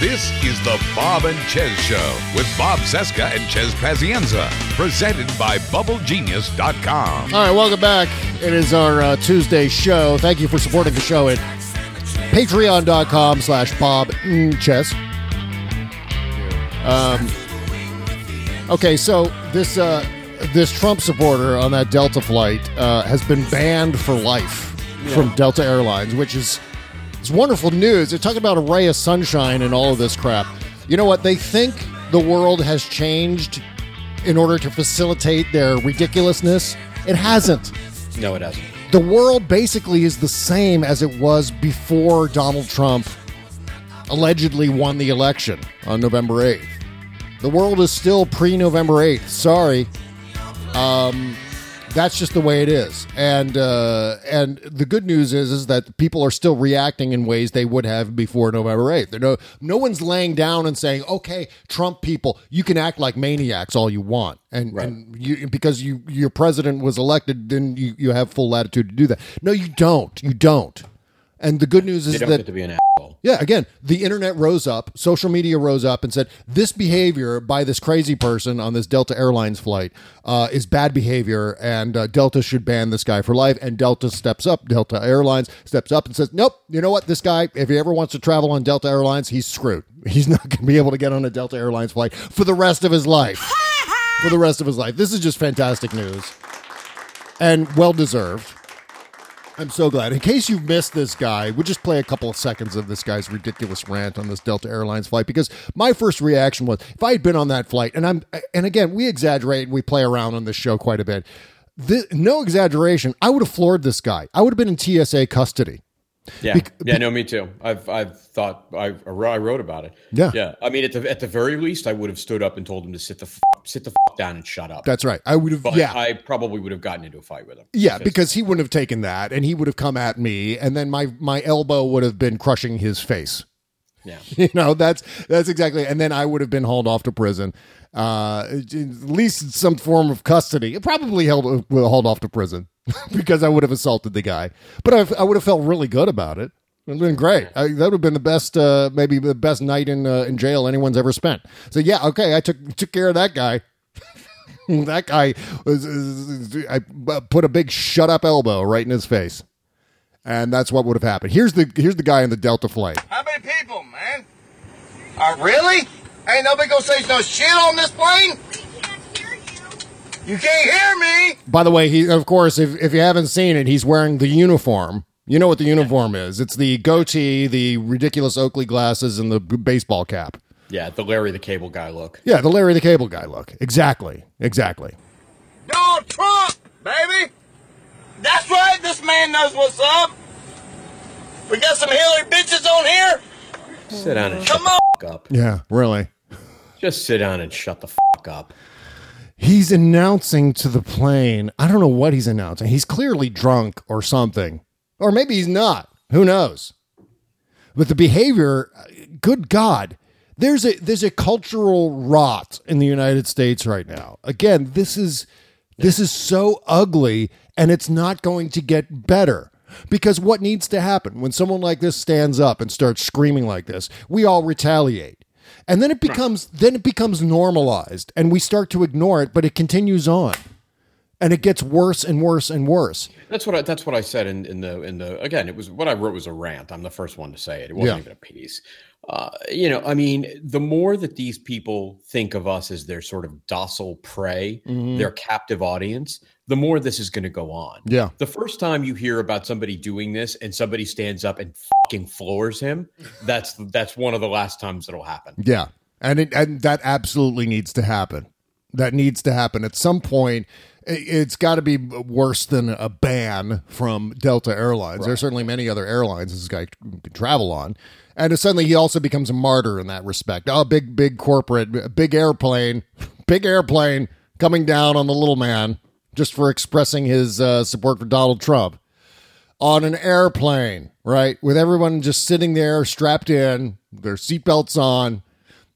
This is the Bob and Chez Show with Bob Cesca and Chez Pazienza, presented by BubbleGenius.com. All right, welcome back. It is our uh, Tuesday show. Thank you for supporting the show at patreon.com slash Bob mm, Chez. Um, okay, so this uh, this Trump supporter on that Delta flight uh, has been banned for life from Delta Airlines, which is it's wonderful news. They're talking about a ray of sunshine and all of this crap. You know what? They think the world has changed in order to facilitate their ridiculousness. It hasn't. No, it hasn't. The world basically is the same as it was before Donald Trump allegedly won the election on November 8th. The world is still pre November 8th. Sorry. Um, that's just the way it is. And uh, and the good news is is that people are still reacting in ways they would have before November 8th. No no one's laying down and saying, "Okay, Trump people, you can act like maniacs all you want." And, and you because you your president was elected, then you, you have full latitude to do that. No, you don't. You don't. And the good news They is don't that get to be an asshole. yeah, again, the internet rose up, social media rose up and said this behavior by this crazy person on this Delta Airlines flight uh, is bad behavior, and uh, Delta should ban this guy for life. And Delta steps up, Delta Airlines steps up and says, nope, you know what? This guy, if he ever wants to travel on Delta Airlines, he's screwed. He's not going to be able to get on a Delta Airlines flight for the rest of his life. for the rest of his life. This is just fantastic news and well deserved. I'm so glad. In case you've missed this guy, we'll just play a couple of seconds of this guy's ridiculous rant on this Delta Airlines flight because my first reaction was if I had been on that flight, and I'm, and again, we exaggerate, and we play around on this show quite a bit. This, no exaggeration, I would have floored this guy. I would have been in TSA custody. Yeah, Bec- yeah, no, me too. I've I've thought I I wrote about it. Yeah. yeah. I mean, at the at the very least, I would have stood up and told him to sit the f- sit the f- down and shut up. That's right. I would have, But yeah. I probably would have gotten into a fight with him. Yeah, because he wouldn't have taken that, and he would have come at me, and then my my elbow would have been crushing his face. Yeah. you know that's that's exactly, and then I would have been hauled off to prison, uh, at least some form of custody. Probably held hauled off to prison because I would have assaulted the guy, but I, I would have felt really good about it. It'd been great. I, that would have been the best, uh, maybe the best night in uh, in jail anyone's ever spent. So yeah, okay, I took took care of that guy. that guy was, was- I put a big shut up elbow right in his face, and that's what would have happened. Here's the here's the guy in the Delta flight. How many people, man? Uh, really? Ain't nobody gonna say no shit on this plane? You can't hear me. By the way, he of course, if if you haven't seen it, he's wearing the uniform. You know what the uniform is? It's the goatee, the ridiculous Oakley glasses, and the baseball cap. Yeah, the Larry the Cable Guy look. Yeah, the Larry the Cable Guy look. Exactly, exactly. Donald Trump, baby. That's right. This man knows what's up. We got some Hillary bitches on here. Sit down and Come shut on. the f- up. Yeah, really. Just sit down and shut the f- up. He's announcing to the plane. I don't know what he's announcing. He's clearly drunk or something. Or maybe he's not. Who knows? But the behavior, uh, good God. There's a there's a cultural rot in the United States right now. Again, this is this is so ugly and it's not going to get better. Because what needs to happen when someone like this stands up and starts screaming like this, we all retaliate. And then it becomes then it becomes normalized and we start to ignore it, but it continues on. and it gets worse and worse and worse. That's what I, that's what I said in, in the in the again. It was what I wrote was a rant. I'm the first one to say it. It wasn't Yeah. even a piece. Uh, you know, I mean, the more that these people think of us as their sort of docile prey, Mhm. their captive audience, the more this is going to go on. Yeah. The first time you hear about somebody doing this and somebody stands up and fucking floors him, that's that's one of the last times it'll happen. Yeah, and it, and that absolutely needs to happen. That needs to happen at some point. It's got to be worse than a ban from Delta Airlines. There's certainly many other airlines this guy can travel on, and suddenly he also becomes a martyr in that respect. Oh, big big corporate, big airplane, big airplane coming down on the little man just for expressing his uh, support for Donald Trump on an airplane, right? With everyone just sitting there strapped in, their seatbelts on,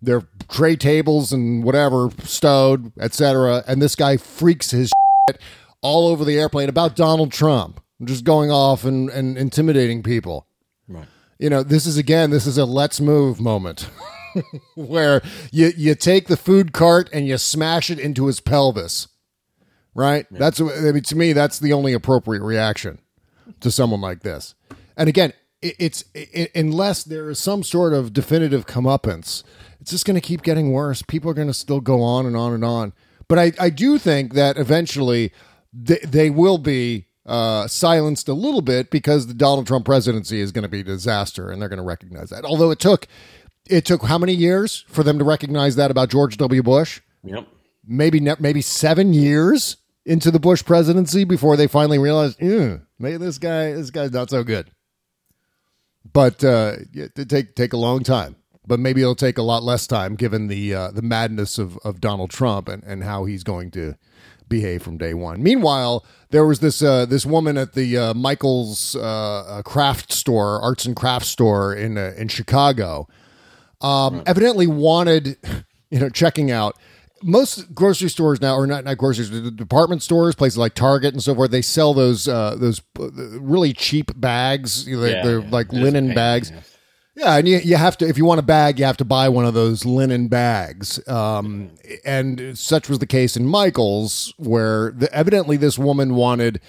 their tray tables and whatever stowed, etc. And this guy freaks his shit all over the airplane about Donald Trump, just going off and, and intimidating people. Right. You know, this is again, this is a let's move moment. where you you take the food cart and you smash it into his pelvis. Right? That's I mean to me that's the only appropriate reaction to someone like this. And again, it, it's i unless there is some sort of definitive comeuppance, it's just going to keep getting worse. People are going to still go on and on and on. But I, I do think that eventually they, they will be uh, silenced a little bit because the Donald Trump presidency is going to be a disaster, and they're going to recognize that. Although it took it took how many years for them to recognize that about George W. Bush? Yep. maybe maybe seven years into the Bush presidency before they finally realized, maybe this guy this guy's not so good. But uh, it take take a long time. But maybe it'll take a lot less time given the uh, the madness of, of Donald Trump and, and how he's going to behave from day one. Meanwhile, there was this uh, this woman at the uh, Michaels uh, uh, craft store, arts and crafts store in uh, in Chicago um, evidently wanted, you know, checking out. Most grocery stores now, or not not grocery stores, the department stores, places like Target and so forth, they sell those uh, those uh, really cheap bags. You know, They're, Yeah, they're yeah. like a linen bags. Yeah, and you, you have to if you want a bag, you have to buy one of those linen bags. Um, and such was the case in Michaels, where the, evidently this woman wanted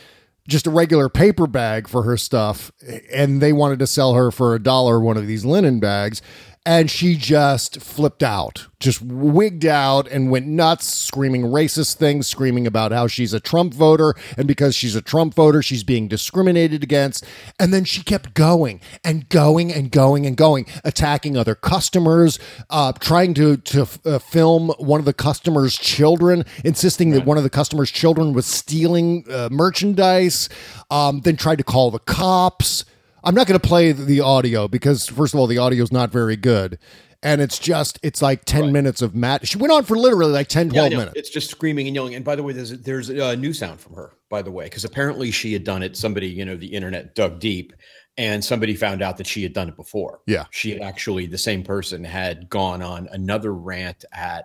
just a regular paper bag for her stuff, and they wanted to sell her for a dollar one of these linen bags. And she just flipped out, just wigged out and went nuts, screaming racist things, screaming about how she's a Trump voter. And because she's a Trump voter, she's being discriminated against. And then she kept going and going and going and going, attacking other customers, uh, trying to, to uh, film one of the customers' children, insisting that one of the customers' children was stealing uh, merchandise, um, then tried to call the cops. I'm not going to play the audio because, first of all, the audio is not very good. And it's just, it's like 10 minutes of Matt. She went on for literally like 10, 12 Yeah, minutes. It's just screaming and yelling. And by the way, there's there's a new sound from her. By the way, because apparently she had done it. Somebody, you know, the internet dug deep, and somebody found out that she had done it before. Yeah. she had actually the same person had gone on another rant at.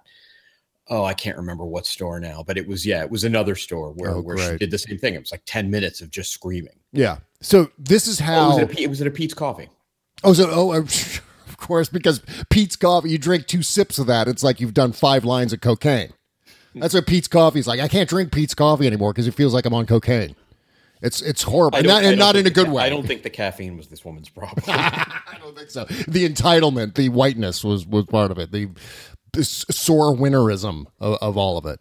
Oh, I can't remember what store now, but it was yeah, it was another store where, Oh, where she did the same thing. It was like ten minutes of just screaming. Yeah. So this is Oh, it, how. was at a, Pe- it a Peet's Coffee. Oh, so oh, uh, of course, because Peet's coffee, you drink two sips of that, it's like you've done five lines of cocaine. That's what Peet's coffee is like. I can't drink Peet's coffee anymore because it feels like I'm on cocaine. It's it's horrible, and don't- and don't in a good ca- way. I don't think the caffeine was this woman's problem. I don't think so. The entitlement, the whiteness was was part of it. The, sore winterism of, of all of it.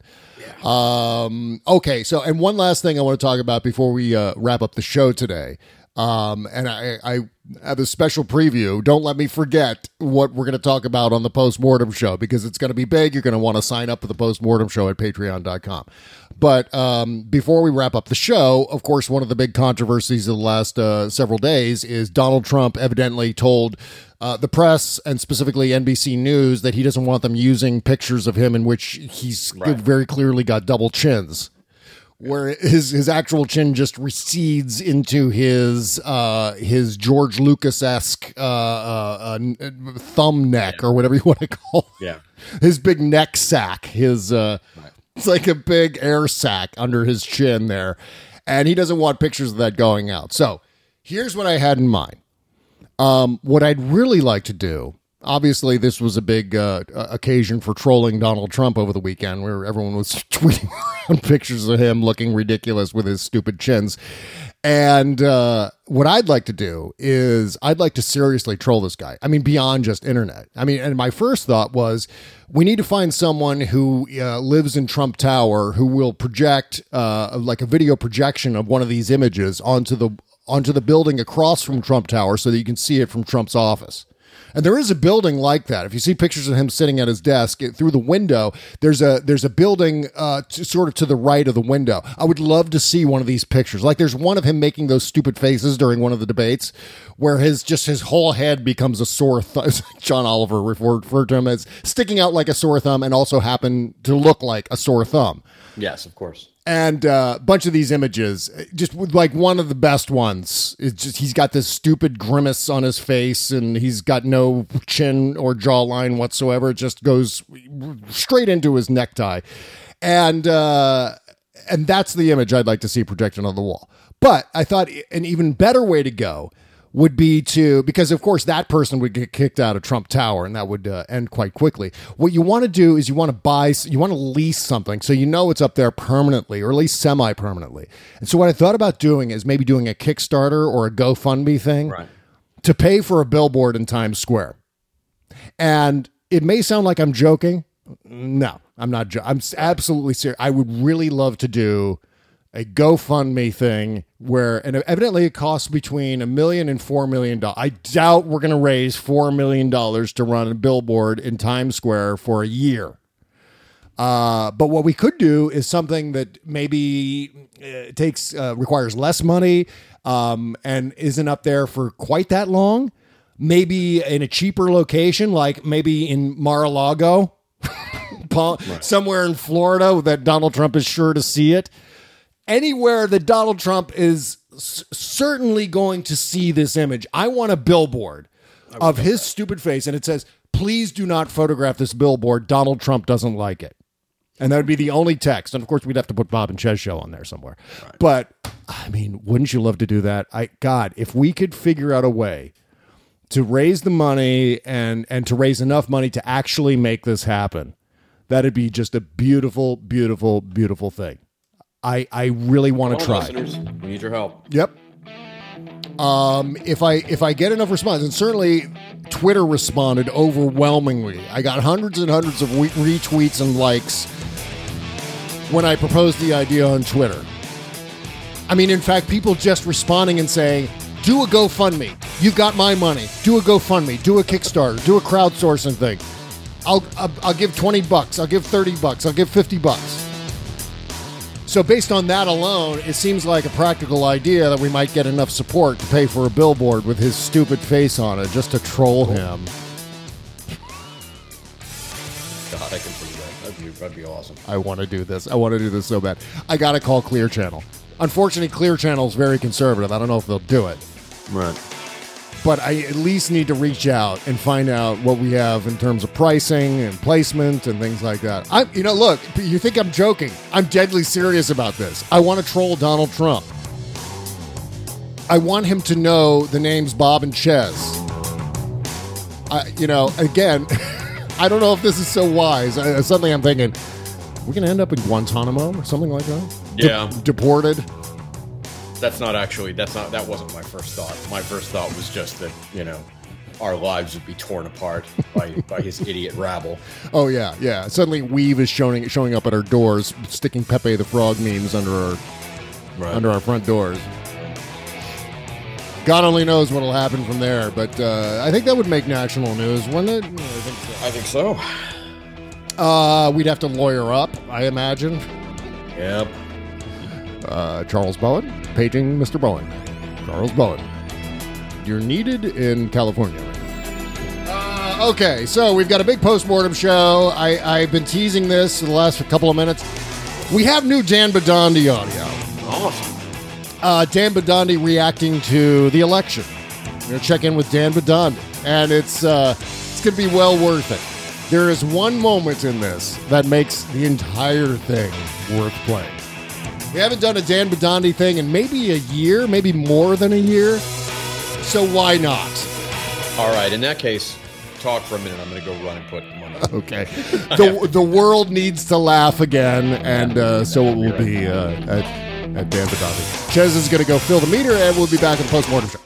Um, okay, so and one last thing I want to talk about before we uh, wrap up the show today. Um, and I, I have a special preview. Don't let me forget what we're going to talk about on the postmortem show because it's going to be big. You're going to want to sign up for the postmortem show at patreon.com. But um, before we wrap up the show, of course, one of the big controversies of the last uh, several days is Donald Trump evidently told uh, the press and specifically NBC News that he doesn't want them using pictures of him in which he's very clearly got double chins where his his actual chin just recedes into his uh his George Lucas esque uh, uh, uh thumb neck or whatever you want to call it. Yeah. his big neck sack his uh it's like a big air sack under his chin there and he doesn't want pictures of that going out so here's what I had in mind um what I'd really like to do Obviously, this was a big uh, occasion for trolling Donald Trump over the weekend, where everyone was tweeting pictures of him looking ridiculous with his stupid chins. And uh, what I'd like to do is I'd like to seriously troll this guy. I mean, beyond just internet. I mean, and my first thought was we need to find someone who uh, lives in Trump Tower who will project uh, like a video projection of one of these images onto the onto the building across from Trump Tower so that you can see it from Trump's office. And there is a building like that. If you see pictures of him sitting at his desk it- through the window, there's a there's a building uh, to, sort of to the right of the window. I would love to see one of these pictures. Like there's one of him making those stupid faces during one of the debates, where his just his whole head becomes a sore thumb. John Oliver referred, referred to him as sticking out like a sore thumb, and also happened to look like a sore thumb Yes, of course. And uh, a bunch of these images just like one of the best ones. It's just he's got this stupid grimace on his face and he's got no chin or jawline whatsoever. It just goes straight into his necktie. And uh and that's the image i'd like to see projected on the wall. But i thought an even better way to go would be to because of course that person would get kicked out of Trump Tower and that would uh, end quite quickly. What you want to do is you want to buy you want to lease something so you know it's up there permanently or at least semi permanently. And so what I thought about doing is maybe doing a Kickstarter or a GoFundMe thing Right. to pay for a billboard in Times Square. And it may sound like I'm joking. No, I'm not. Jo- I'm absolutely serious. I would really love to do a GoFundMe thing where, and evidently it costs between a million and four million dollars. I doubt we're going to raise four million dollars to run a billboard in Times Square for a year. Uh, but what we could do is something that maybe uh, takes uh, requires less money um, and isn't up there for quite that long. Maybe in a cheaper location, like maybe in Mar-a-Lago, Paul, somewhere in Florida that Donald Trump is sure to see it. Anywhere that Donald Trump is s- certainly going to see this image. I want a billboard of his stupid face, and it says, "Please do not photograph this billboard. Donald Trump doesn't like it." And that would be the only text. And of course, we'd have to put Bob and Chez show on there somewhere. But I mean, wouldn't you love to do that? I God, if we could figure out a way to raise the money and and to raise enough money to actually make this happen, that'd be just a beautiful, beautiful, beautiful thing. I I really want to try. listeners, we need your help. Yep. Um, if I if I get enough response, and certainly Twitter responded overwhelmingly. I got hundreds and hundreds of we- retweets and likes when I proposed the idea on Twitter. I mean, in fact, people just responding and saying, "Do a GoFundMe. You've got my money. Do a GoFundMe. Do a Kickstarter. Do a crowdsourcing thing. I'll I'll, I'll give twenty bucks. I'll give thirty bucks. I'll give fifty bucks." So, based on that alone, it seems like a practical idea that we might get enough support to pay for a billboard with his stupid face on it just to troll oh. him. God, I can see that. That'd be, that'd be awesome. I want to do this. I want to do this so bad. I got to call Clear Channel. Unfortunately, Clear Channel is very conservative. I don't know if they'll do it, Right. But I at least need to reach out and find out what we have in terms of pricing and placement and things like that. I, you know, look, you think I'm joking? I'm deadly serious about this. I want to troll Donald Trump. I want him to know the names Bob and Chez. I, you know, again, I don't know if this is so wise. Uh, suddenly, I'm thinking we're going to end up in Guantanamo or something like that. De- Yeah. deported. That's not actually. That's not. That wasn't my first thought. My first thought was just that you know, our lives would be torn apart by by his idiot rabble. Oh yeah, yeah. Suddenly, Weave is showing showing up at our doors, sticking Pepe the Frog memes under our Right. under our front doors. God only knows what'll happen from there, but uh, I think that would make national news, wouldn't it? I think so. I think so. Uh, we'd have to lawyer up, I imagine. Yep. Uh, Charles Bowen, paging Mr. Bowen. Charles Bowen. You're needed in California. Uh, okay, so we've got a big postmortem show. I, I've been teasing this for the last couple of minutes. We have new Dan Bidondi audio. Awesome. Uh, Dan Bidondi reacting to the election. We're going to check in with Dan Bidondi, and it's, uh, it's going to be well worth it. There is one moment in this that makes the entire thing worth playing. We haven't done a Dan Bidondi thing in maybe a year, maybe more than a year. So why not? All right. In that case, talk for a minute. I'm going to go run and put money. Okay. the The world needs to laugh again, and uh, so it will be uh, at, at Dan Bidondi. Chez is going to go fill the meter, and we'll be back in the post mortem show.